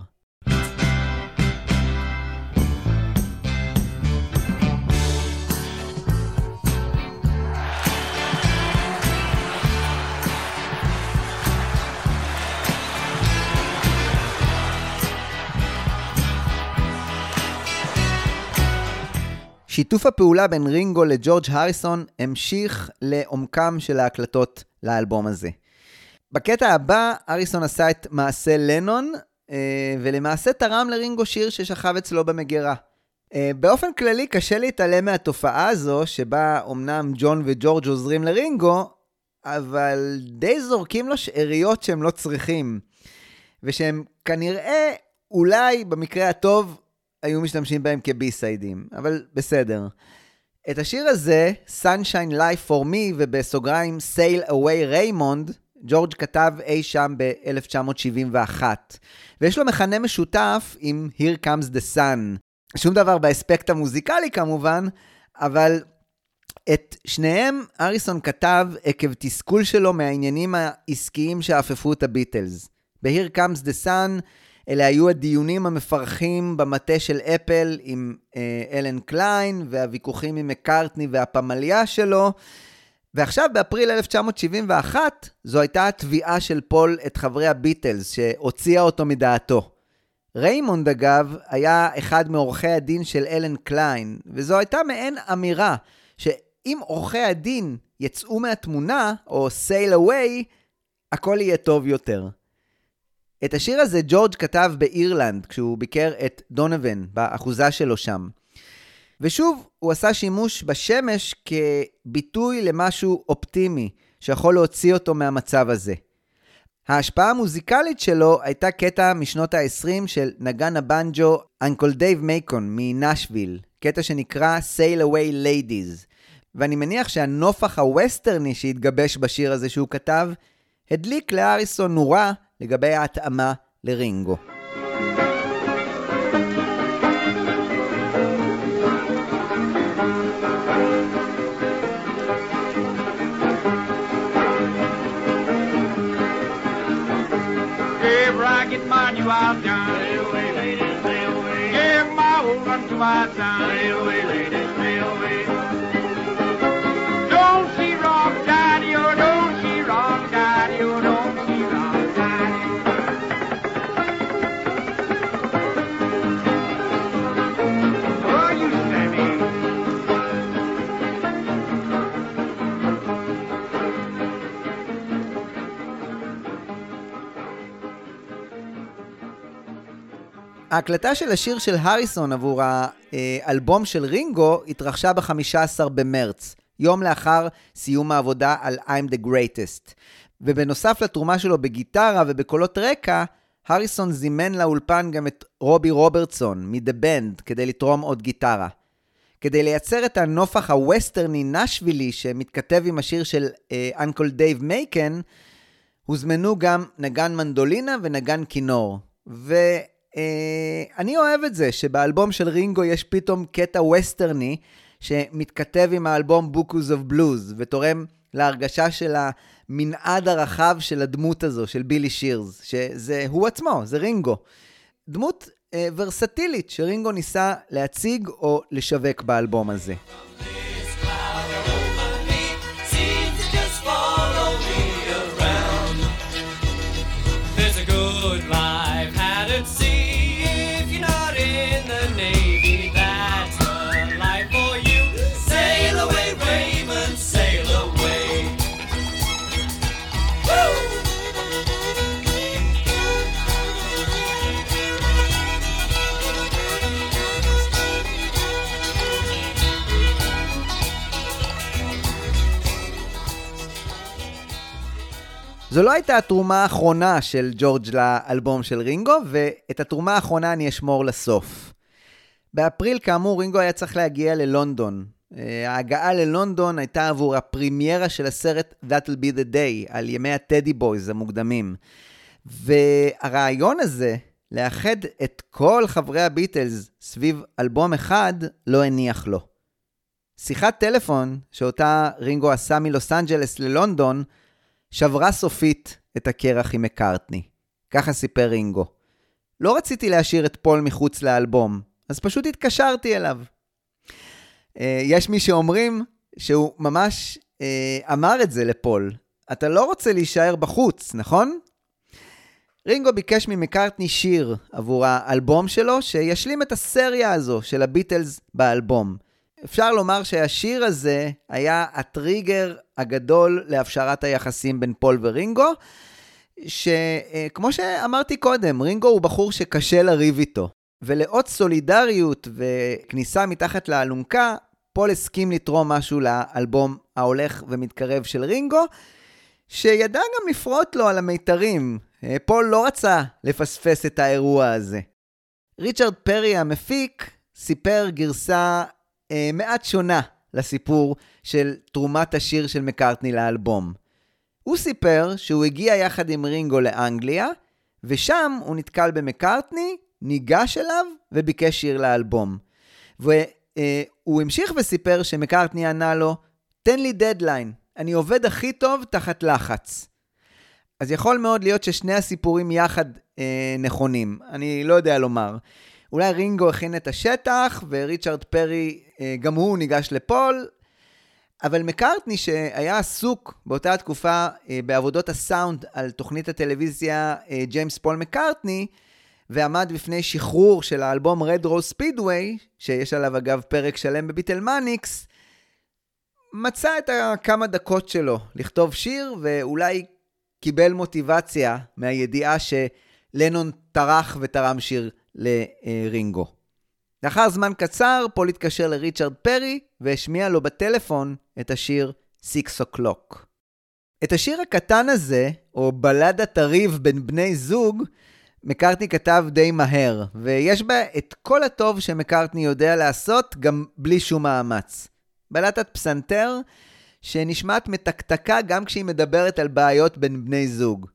שיתוף הפעולה בין רינגו לג'ורג' הריסון המשיך לעומקם של ההקלטות לאלבום הזה. בקטע הבא, אריסון עשה את מעשה לנון, אה, ולמעשה תרם לרינגו שיר ששכב אצלו במגירה. אה, באופן כללי קשה להתעלם מהתופעה הזו, שבה אמנם ג'ון וג'ורג' עוזרים לרינגו, אבל די זורקים לו שאריות שהם לא צריכים. ושהם כנראה, אולי במקרה הטוב, היו משתמשים בהם כבי-סיידים, אבל בסדר. את השיר הזה, Sunshine Life for Me, ובסוגריים Sail Away Raymond, ג'ורג' כתב אי שם ב-1971. ויש לו מכנה משותף עם Here Comes the Sun. שום דבר באספקט המוזיקלי כמובן, אבל את שניהם אריסון כתב עקב תסכול שלו מהעניינים העסקיים שאפפו את הביטלס. ב-Here Comes the Sun אלה היו הדיונים המפרכים במטה של אפל עם אה, אלן קליין, והוויכוחים עם מקארטני והפמליה שלו. ועכשיו, באפריל 1971, זו הייתה התביעה של פול את חברי הביטלס, שהוציאה אותו מדעתו. ריימונד, אגב, היה אחד מעורכי הדין של אלן קליין, וזו הייתה מעין אמירה, שאם עורכי הדין יצאו מהתמונה, או sail away, הכל יהיה טוב יותר. את השיר הזה ג'ורג' כתב באירלנד, כשהוא ביקר את דונובן, באחוזה שלו שם. ושוב, הוא עשה שימוש בשמש כביטוי למשהו אופטימי, שיכול להוציא אותו מהמצב הזה. ההשפעה המוזיקלית שלו הייתה קטע משנות ה-20 של נגן הבנג'ו Uncle Dave Macon מנשוויל, קטע שנקרא Sail Away Ladies, ואני מניח שהנופח הווסטרני שהתגבש בשיר הזה שהוא כתב, הדליק לאריסון נורה לגבי ההתאמה לרינגו. Give ragged man you out down. Sail away, ladies, sail away. Give my old run to our town. ההקלטה של השיר של הריסון עבור האלבום של רינגו התרחשה ב-15 במרץ, יום לאחר סיום העבודה על I'm the Greatest. ובנוסף לתרומה שלו בגיטרה ובקולות רקע, הריסון זימן לאולפן גם את רובי רוברטסון מ-The Band כדי לתרום עוד גיטרה. כדי לייצר את הנופח הווסטרני נשווילי שמתכתב עם השיר של Uncle דייב מייקן, הוזמנו גם נגן מנדולינה ונגן כינור. ואני אוהב את זה שבאלבום של רינגו יש פתאום קטע ווסטרני שמתכתב עם האלבום Beaucoups of Blues ותורם להרגשה של המנעד הרחב של הדמות הזו, של בילי שירס, שזה הוא עצמו, זה רינגו. דמות אה, ורסטילית שרינגו ניסה להציג או לשווק באלבום הזה. זו לא הייתה התרומה האחרונה של ג'ורג' לאלבום של רינגו, ואת התרומה האחרונה אני אשמור לסוף. באפריל, כאמור, רינגו היה צריך להגיע ללונדון. אה, ההגעה ללונדון הייתה עבור הפרימיירה של הסרט That'll be the day, על ימי ה Teddy Boys המוקדמים. והרעיון הזה, לאחד את כל חברי הביטלס סביב אלבום אחד, לא הניח לו. שיחת טלפון שאותה רינגו עשה מלוס אנג'לס ללונדון, שברה סופית את הקרח עם מקארטני. ככה סיפר רינגו. לא רציתי להשאיר את פול מחוץ לאלבום, אז פשוט התקשרתי אליו. אה, יש מי שאומרים שהוא ממש אה, אמר את זה לפול. אתה לא רוצה להישאר בחוץ, נכון? רינגו ביקש ממקארטני שיר עבור האלבום שלו, שישלים את הסריה הזו של הביטלס באלבום. אפשר לומר שהשיר הזה היה הטריגר הגדול להפשרת היחסים בין פול ורינגו, שכמו שאמרתי קודם, רינגו הוא בחור שקשה לריב איתו. ולאות סולידריות וכניסה מתחת לאלונקה, פול הסכים לתרום משהו לאלבום ההולך ומתקרב של רינגו, שידע גם לפרוט לו על המיתרים. אה, פול לא רצה לפספס את האירוע הזה. ריצ'רד פרי המפיק סיפר גרסה אה, מעט שונה לסיפור של תרומת השיר של מקארטני לאלבום. הוא סיפר שהוא הגיע יחד עם רינגו לאנגליה, ושם הוא נתקל במקארטני, ניגש אליו וביקש שיר לאלבום. והוא אה, המשיך וסיפר שמקארטני ענה לו, תן לי דדליין, אני עובד הכי טוב תחת לחץ. אז יכול מאוד להיות ששני הסיפורים יחד אה, נכונים, אני לא יודע לומר. אולי רינגו הכין את השטח, וריצ'רד פרי, גם הוא ניגש לפול, אבל מקארטני, שהיה עסוק באותה תקופה אה, בעבודות הסאונד על תוכנית הטלוויזיה אה, ג'יימס פול מקארטני, ועמד בפני שחרור של האלבום Red Rose Speedway, שיש עליו אגב פרק שלם בביטלמניקס, מצא את הכמה דקות שלו לכתוב שיר, ואולי קיבל מוטיבציה מהידיעה שלנון טרח ותרם שיר לרינגו. לאחר זמן קצר, פול התקשר לריצ'רד פרי והשמיע לו בטלפון את השיר Six O'Clock. את השיר הקטן הזה, או בלדת הריב בין בני זוג, מקארטני כתב די מהר, ויש בה את כל הטוב שמקארטני יודע לעשות גם בלי שום מאמץ. בלדת פסנתר שנשמעת מתקתקה גם כשהיא מדברת על בעיות בין בני זוג.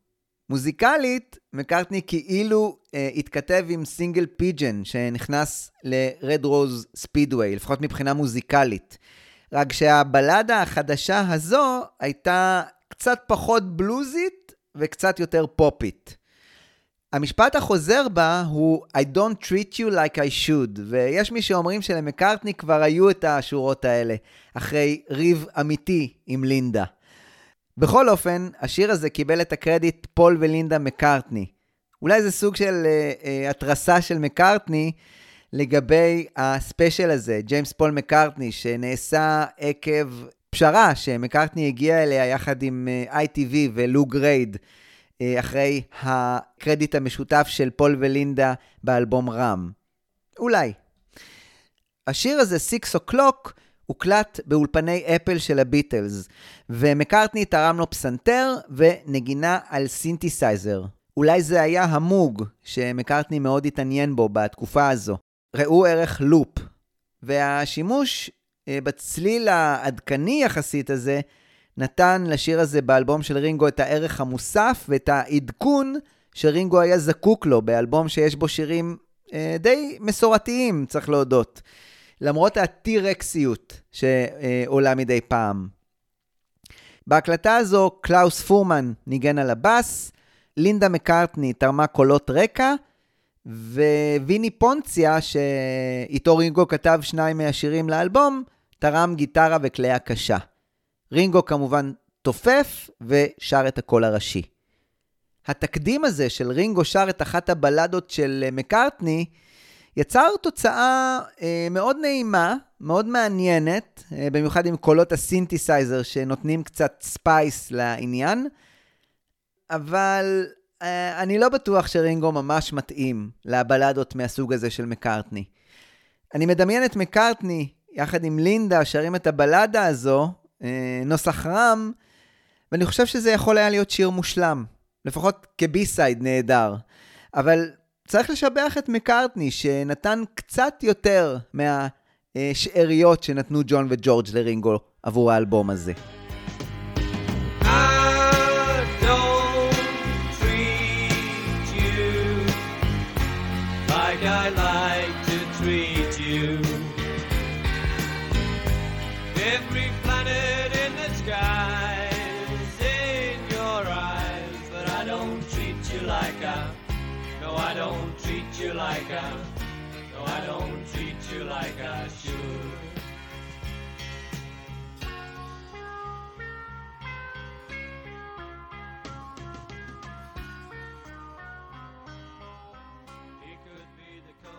מוזיקלית, מקארטני כאילו אה, התכתב עם Single Pigeon שנכנס ל-Red Rose Speedway, לפחות מבחינה מוזיקלית. רק שהבלדה החדשה הזו הייתה קצת פחות בלוזית וקצת יותר פופית. המשפט החוזר בה הוא I don't treat you like I should, ויש מי שאומרים שלמקארטני כבר היו את השורות האלה, אחרי ריב אמיתי עם לינדה. בכל אופן, השיר הזה קיבל את הקרדיט פול ולינדה מקארטני. אולי זה סוג של uh, uh, התרסה של מקארטני לגבי הספיישל הזה, ג'יימס פול מקארטני, שנעשה עקב פשרה שמקארטני הגיע אליה יחד עם אה, ITV ולו גרייד. אה, אחרי הקרדיט המשותף של פול ולינדה באלבום Ram. אולי. השיר הזה, Six O'Clock, הוקלט באולפני אפל של הביטלס, ומקארטני תרם לו פסנתר ונגינה על סינתסייזר. אולי זה היה המוג שמקארטני מאוד התעניין בו בתקופה הזו. ראו ערך לופ. והשימוש אה, בצליל העדכני יחסית הזה נתן לשיר הזה באלבום של רינגו את הערך המוסף ואת העדכון שרינגו היה זקוק לו באלבום שיש בו שירים אה, די מסורתיים, צריך להודות. למרות הטירקסיות שעולה מדי פעם. בהקלטה הזו קלאוס פורמן ניגן על הבאס, לינדה מקארטני תרמה קולות רקע, וויני פונציה, שאיתו רינגו כתב שניים מהשירים לאלבום, תרם גיטרה וכלי הקשה. רינגו כמובן תופף ושר את הקול הראשי. התקדים הזה של רינגו שר את אחת הבלדות של מקארטני, יצר תוצאה אה, מאוד נעימה, מאוד מעניינת, אה, במיוחד עם קולות הסינתסייזר שנותנים קצת space לעניין, אבל אה, אני לא בטוח שרינגו ממש מתאים לבלדות מהסוג הזה של מקארטני. אני מדמיין את מקארטני יחד עם לינדה שרים את הבלדה הזו, אה, נוסח Ram, ואני חושב שזה יכול היה להיות שיר מושלם, לפחות כ B-side נהדר. אבל צריך לשבח את מקארטני, שנתן קצת יותר מהשאריות שנתנו ג'ון וג'ורג' לרינגו עבור האלבום הזה. I like like I. No, I don't treat you like I should.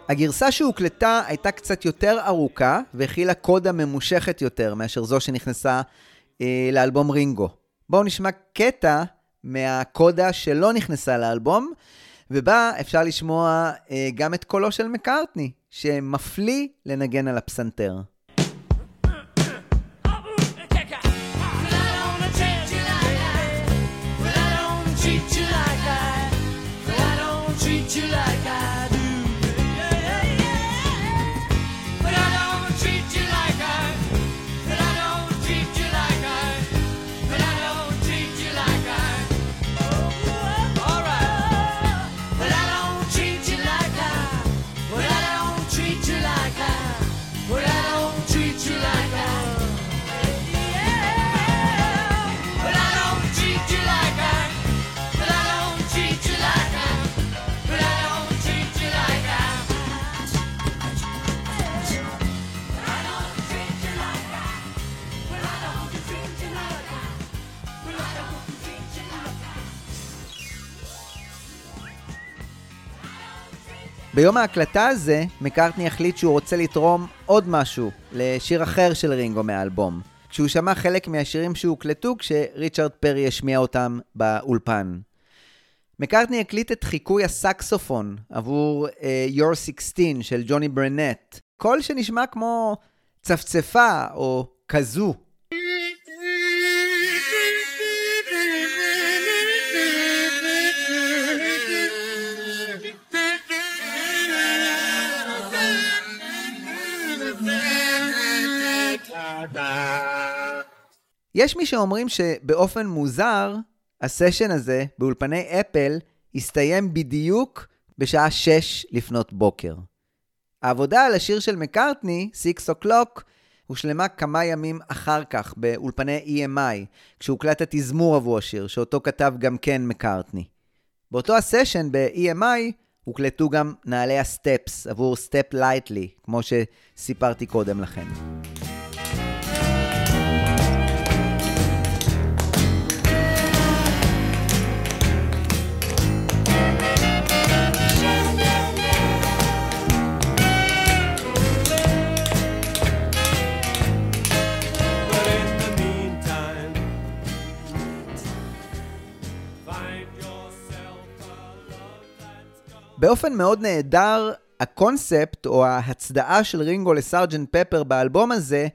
הגרסה שהוקלטה הייתה קצת יותר ארוכה והכילה קודה ממושכת יותר מאשר זו שנכנסה אה, לאלבום רינגו. בואו נשמע קטע מהקודה שלא נכנסה לאלבום, ובה אפשר לשמוע אה, גם את קולו של מקארטני, שמפליא לנגן על הפסנתר. ביום ההקלטה הזה, מקארטני החליט שהוא רוצה לתרום עוד משהו לשיר אחר של רינגו מהאלבום. כשהוא שמע חלק מהשירים שהוקלטו כשריצ'רד פרי השמיע אותם באולפן. מקארטני הקליט את חיקוי הסקסופון עבור uh, Your 16 של ג'וני ברנט. קול שנשמע כמו צפצפה או כזו. יש מי שאומרים שבאופן מוזר, הסשן הזה באולפני אפל הסתיים בדיוק בשעה 6 לפנות בוקר. העבודה על השיר של מקארטני, 6 O'Clock, הושלמה כמה ימים אחר כך באולפני EMI, כשהוקלט התזמור עבור השיר, שאותו כתב גם כן מקארטני. באותו הסשן ב-EMI הוקלטו גם נעלי הסטפס עבור Step Lightly, כמו שסיפרתי קודם לכן. באופן מאוד נהדר, הקונספט או ההצדעה של רינגו ל Sergeant Pepper באלבום הזה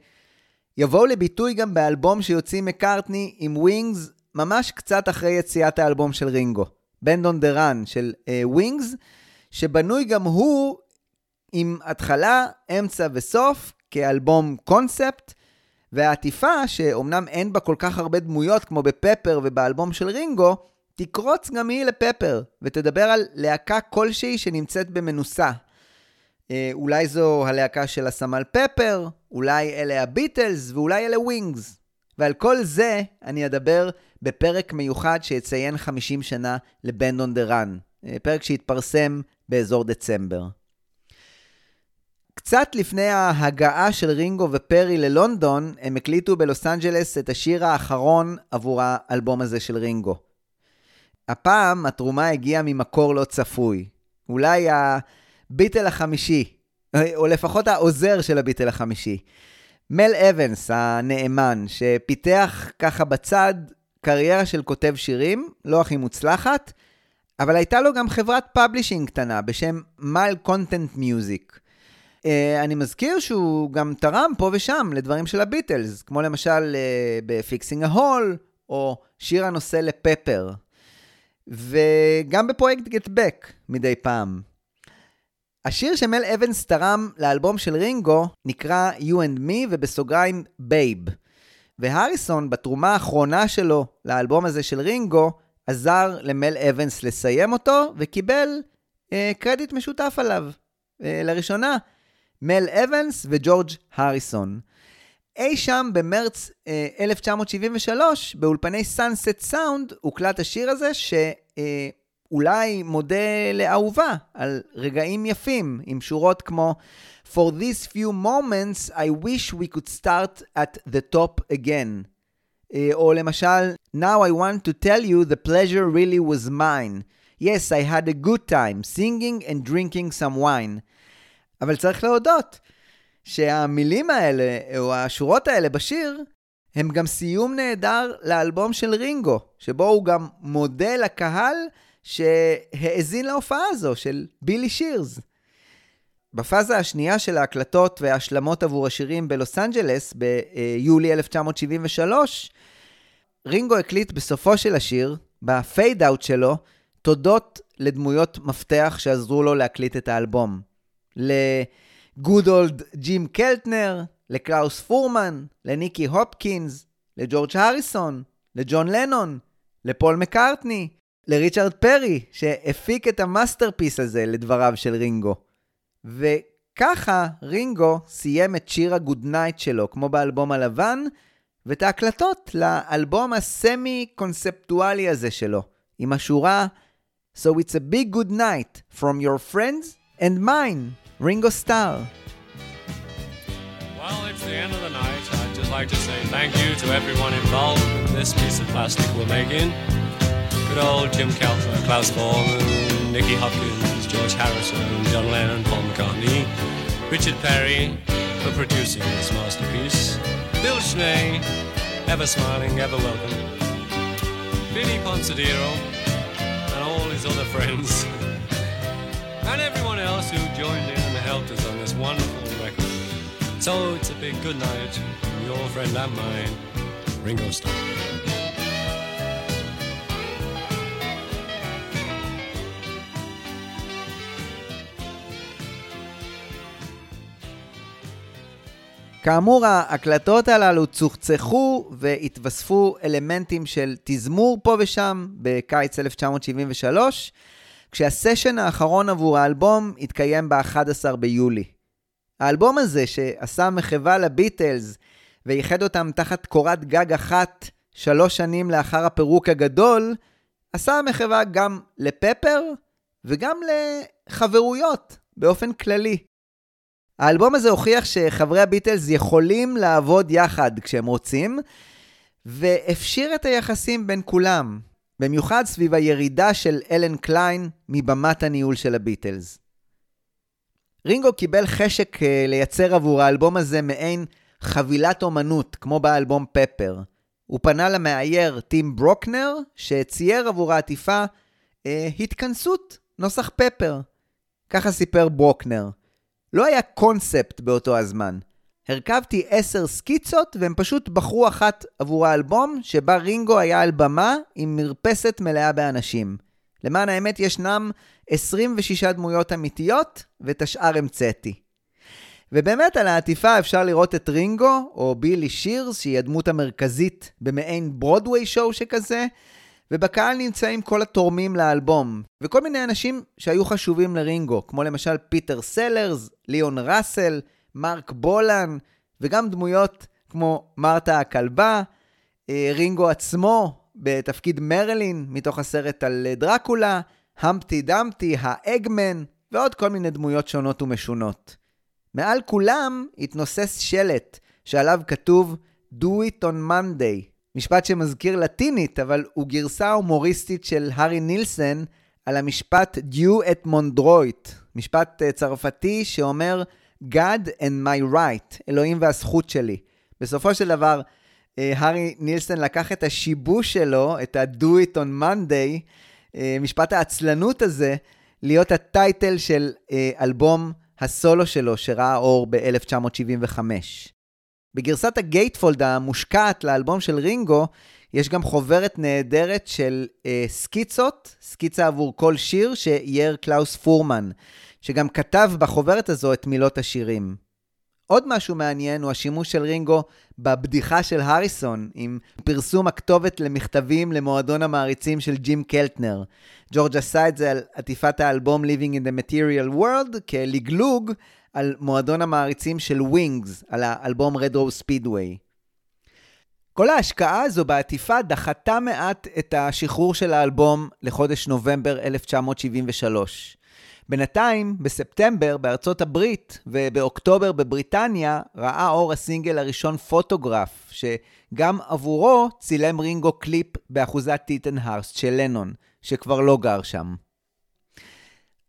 יבואו לביטוי גם באלבום שיוציא מקארטני עם ווינגס ממש קצת אחרי יציאת האלבום של רינגו. Band on the Run של ווינגס, שבנוי גם הוא עם התחלה, אמצע וסוף כאלבום קונספט, והעטיפה, שאומנם אין בה כל כך הרבה דמויות כמו ב Pepper ובאלבום של רינגו, תקרוץ גם היא לפפר, ותדבר על להקה כלשהי שנמצאת במנוסה. אה, אולי זו הלהקה של הסמל פפר, אולי אלה הביטלס, ואולי אלה ווינגס. ועל כל זה אני אדבר בפרק מיוחד שיציין 50 שנה ל Band on the Run, פרק שהתפרסם באזור דצמבר. קצת לפני ההגעה של רינגו ופרי ללונדון, הם הקליטו בלוס אנג'לס את השיר האחרון עבור האלבום הזה של רינגו. הפעם התרומה הגיעה ממקור לא צפוי. אולי הביטל החמישי, או לפחות העוזר של הביטל החמישי. מל אבנס הנאמן, שפיתח ככה בצד קריירה של כותב שירים, לא הכי מוצלחת, אבל הייתה לו גם חברת publishing קטנה בשם Malcontent Music. אני מזכיר שהוא גם תרם פה ושם לדברים של הביטלס, כמו למשל uh, ב Fixing a Hole, או שיר הנושא לפפר, וגם בפרויקט Get Back מדי פעם. השיר שמל אבנס תרם לאלבום של רינגו נקרא You and Me ובסוגריים Babe. והריסון בתרומה האחרונה שלו לאלבום הזה של רינגו עזר למל אבנס לסיים אותו וקיבל אה, קרדיט משותף עליו. אה, לראשונה, מל אבנס וג'ורג' הריסון. אי שם במרץ אה, 1973, באולפני סאנסט סאונד, הוקלט השיר הזה, שאולי אה, מודה לאהובה על רגעים יפים, עם שורות כמו For these few moments, I wish we could start at the top again. אה, או למשל, Now I want to tell you the pleasure really was mine. Yes, I had a good time, singing and drinking some wine. אבל צריך להודות שהמילים האלה, או השורות האלה בשיר, הם גם סיום נהדר לאלבום של רינגו, שבו הוא גם מודה לקהל שהאזין להופעה הזו של בילי שירס. בפאזה השנייה של ההקלטות וההשלמות עבור השירים בלוס אנג'לס ביולי 1973, רינגו הקליט בסופו של השיר, ב fade out שלו, תודות לדמויות מפתח שעזרו לו להקליט את האלבום. ל good old ג'ים קלטנר, לקלאוס פורמן, לניקי הופקינס, לג'ורג' הריסון, לג'ון לנון, לפול מקארטני, לריצ'רד פרי, שהפיק את ה masterpiece הזה לדבריו של רינגו. וככה רינגו סיים את שיר ה Good Night שלו, כמו באלבום הלבן, ואת ההקלטות לאלבום הסמי-קונספטואלי הזה שלו, עם השורה So it's a big good night from your friends and mine, Ringo Starr. Well, it's the end of the night. I'd just like to say thank you to everyone involved in this piece of plastic we're making. Good old Jim Calfer, Klaus Foreman, Nicky Hopkins, George Harrison, John Lennon, Paul McCartney, Richard Perry for producing this masterpiece, Bill Schnee, ever smiling, ever welcome, Vinny Ponsadero, and all his other friends, and everyone else who joined in us on this wonderful record. So it's a big good night from your friend and mine, Ringo Starr. כאמור, ההקלטות הללו צוחצחו והתווספו אלמנטים של תזמור פה ושם בקיץ 1973, כשהסשן האחרון עבור האלבום התקיים ב-11 ביולי. האלבום הזה, שעשה מחווה לביטלס ואיחד אותם תחת קורת גג אחת שלוש שנים לאחר הפירוק הגדול, עשה מחווה גם לפפר וגם לחברויות באופן כללי. האלבום הזה הוכיח שחברי הביטלס יכולים לעבוד יחד כשהם רוצים, והפשיר את היחסים בין כולם, במיוחד סביב הירידה של אלן קליין מבמת הניהול של הביטלס. רינגו קיבל חשק אה, לייצר עבור האלבום הזה מעין חבילת אומנות, כמו באלבום פפר. הוא פנה למאייר טים ברוקנר, שצייר עבור העטיפה אה, התכנסות, נוסח פפר. ככה סיפר ברוקנר. לא היה קונספט באותו הזמן. הרכבתי עשר סקיצות והם פשוט בחרו אחת עבור האלבום שבה רינגו היה על במה עם מרפסת מלאה באנשים. למען האמת ישנם 26 דמויות אמיתיות ואת השאר המצאתי. ובאמת על העטיפה אפשר לראות את רינגו או בילי שירס שהיא הדמות המרכזית במעין ברודוויי שואו שכזה ובקהל נמצאים כל התורמים לאלבום, וכל מיני אנשים שהיו חשובים לרינגו, כמו למשל פיטר סלרס, ליאון ראסל, מרק בולן, וגם דמויות כמו מרתה הכלבה, אה, רינגו עצמו בתפקיד מרלין מתוך הסרט על דרקולה, המפטי דמפטי, ה Eggman, ועוד כל מיני דמויות שונות ומשונות. מעל כולם התנוסס שלט שעליו כתוב Do it on Monday, משפט שמזכיר לטינית, אבל הוא גרסה הומוריסטית של הארי נילסן על המשפט Due et Mondroit, משפט uh, צרפתי שאומר God and my right, אלוהים והזכות שלי. בסופו של דבר, uh, הארי נילסן לקח את השיבוש שלו, את ה-Do it on Monday, uh, משפט העצלנות הזה, להיות הטייטל של uh, אלבום הסולו שלו שראה אור ב-1975. בגרסת ה gatefold המושקעת לאלבום של רינגו, יש גם חוברת נהדרת של אה, סקיצות, סקיצה עבור כל שיר, שאייר קלאוס פורמן, שגם כתב בחוברת הזו את מילות השירים. עוד משהו מעניין הוא השימוש של רינגו בבדיחה של הריסון, עם פרסום הכתובת למכתבים למועדון המעריצים של ג'ים קלטנר. ג'ורג' עשה את זה על עטיפת האלבום Living in the Material World כלגלוג על מועדון המעריצים של ווינגס, על האלבום Red Rose Speedway. כל ההשקעה הזו בעטיפה דחתה מעט את השחרור של האלבום לחודש נובמבר 1973. בינתיים, בספטמבר בארצות הברית ובאוקטובר בבריטניה, ראה אור הסינגל הראשון Photograph, שגם עבורו צילם רינגו קליפ באחוזת טיטנהרסט של לנון, שכבר לא גר שם.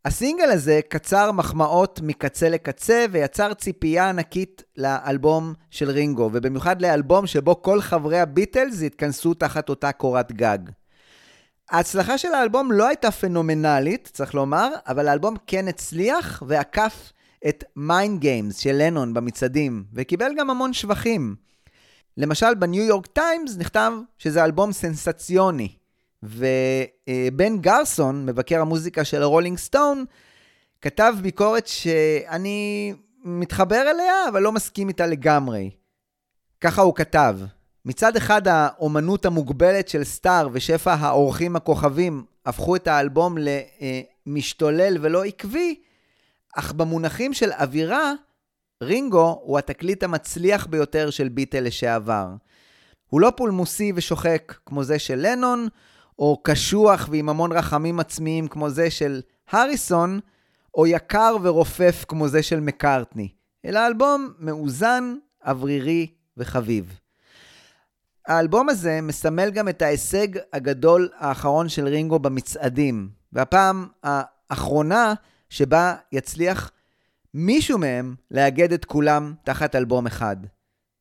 הסינגל הזה קצר מחמאות מקצה לקצה ויצר ציפייה ענקית לאלבום של רינגו, ובמיוחד לאלבום שבו כל חברי הביטלס התכנסו תחת אותה קורת גג. ההצלחה של האלבום לא הייתה פנומנלית, צריך לומר, אבל האלבום כן הצליח ועקף את Mind Games של לנון במצעדים, וקיבל גם המון שבחים. למשל, בניו יורק טיימס נכתב שזה אלבום סנסציוני, ובן גרסון, מבקר המוזיקה של הרולינג סטון, כתב ביקורת שאני מתחבר אליה, אבל לא מסכים איתה לגמרי. ככה הוא כתב: מצד אחד האומנות המוגבלת של סטאר ושפע האורחים הכוכבים הפכו את האלבום למשתולל ולא עקבי, אך במונחים של אווירה, רינגו הוא התקליט המצליח ביותר של ביטל לשעבר. הוא לא פולמוסי ושוחק כמו זה של לנון, או קשוח ועם המון רחמים עצמיים כמו זה של הריסון, או יקר ורופף כמו זה של מקארטני, אלא אלבום מאוזן, אוורירי וחביב. האלבום הזה מסמל גם את ההישג הגדול האחרון של רינגו במצעדים, והפעם האחרונה שבה יצליח מישהו מהם לאגד את כולם תחת אלבום אחד.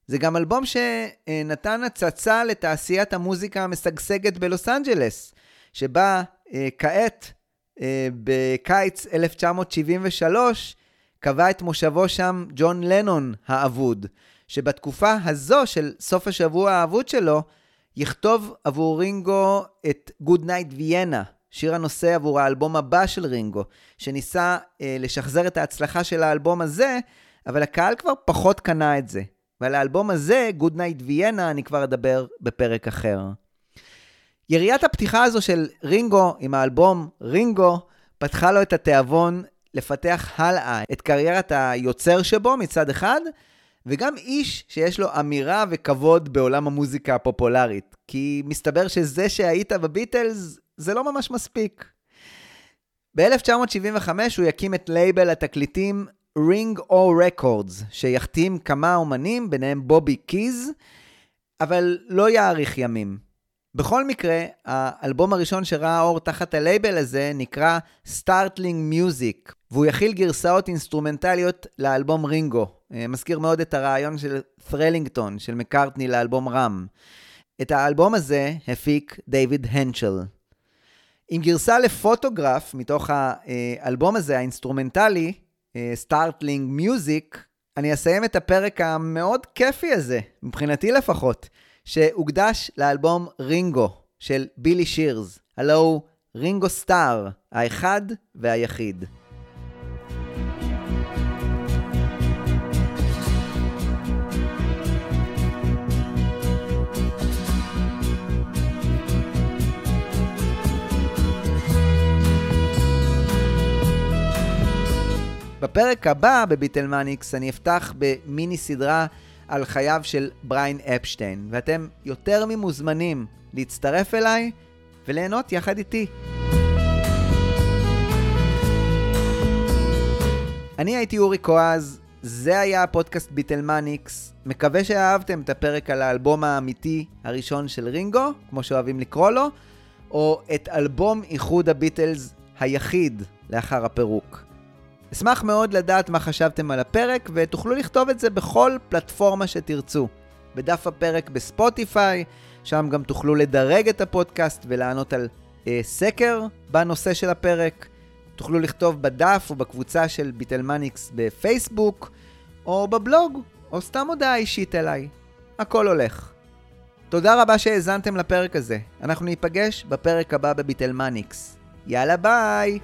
זה גם אלבום שנתן הצצה לתעשיית המוזיקה המשגשגת בלוס אנג'לס, שבה אה, כעת, אה, בקיץ 1973, קבע את מושבו שם ג'ון לנון האבוד, שבתקופה הזו של סוף השבוע האבוד שלו, יכתוב עבור רינגו את Good Night Vienna, שיר הנושא עבור האלבום הבא של רינגו, שניסה אה, לשחזר את ההצלחה של האלבום הזה, אבל הקהל כבר פחות קנה את זה. ועל האלבום הזה, Good Night Vienna, אני כבר אדבר בפרק אחר. יריית הפתיחה הזו של רינגו עם האלבום רינגו, פתחה לו את התיאבון לפתח הלאה את קריירת היוצר שבו מצד אחד, וגם איש שיש לו אמירה וכבוד בעולם המוזיקה הפופולרית. כי מסתבר שזה שהיית בביטלס, זה לא ממש מספיק. ב-1975 הוא יקים את לייבל התקליטים Ring O Records, שיחתים כמה אומנים, ביניהם בובי קיז, אבל לא יאריך ימים. בכל מקרה, האלבום הראשון שראה אור תחת הלייבל הזה נקרא Startling Music, והוא יכיל גרסאות אינסטרומנטליות לאלבום רינגו. אה, מזכיר מאוד את הרעיון של Thrillington, של מקארטני לאלבום Ram. את האלבום הזה הפיק דיוויד הנצ'ל. עם גרסה ל Photograph מתוך האלבום הזה, האינסטרומנטלי, Startling אה, Music, אני אסיים את הפרק המאוד כיפי הזה, מבחינתי לפחות, שהוקדש לאלבום רינגו של בילי שירס, הלוא הוא רינגו סטאר, האחד והיחיד. בפרק הבא בביטלמניקס אני אפתח במיני סדרה על חייו של בריין אפשטיין, ואתם יותר ממוזמנים להצטרף אליי וליהנות יחד איתי. אני הייתי אורי קואז, זה היה הפודקאסט ביטלמניקס. מקווה שאהבתם את הפרק על האלבום האמיתי הראשון של רינגו, כמו שאוהבים לקרוא לו, או את אלבום איחוד הביטלס היחיד לאחר הפירוק. אשמח מאוד לדעת מה חשבתם על הפרק, ותוכלו לכתוב את זה בכל פלטפורמה שתרצו. בדף הפרק בספוטיפיי, שם גם תוכלו לדרג את הפודקאסט ולענות על אה, סקר בנושא של הפרק. תוכלו לכתוב בדף או בקבוצה של ביטלמניקס בפייסבוק, או בבלוג, או סתם הודעה אישית אליי. הכל הולך. תודה רבה שהאזנתם לפרק הזה. אנחנו ניפגש בפרק הבא בביטלמניקס. יאללה ביי!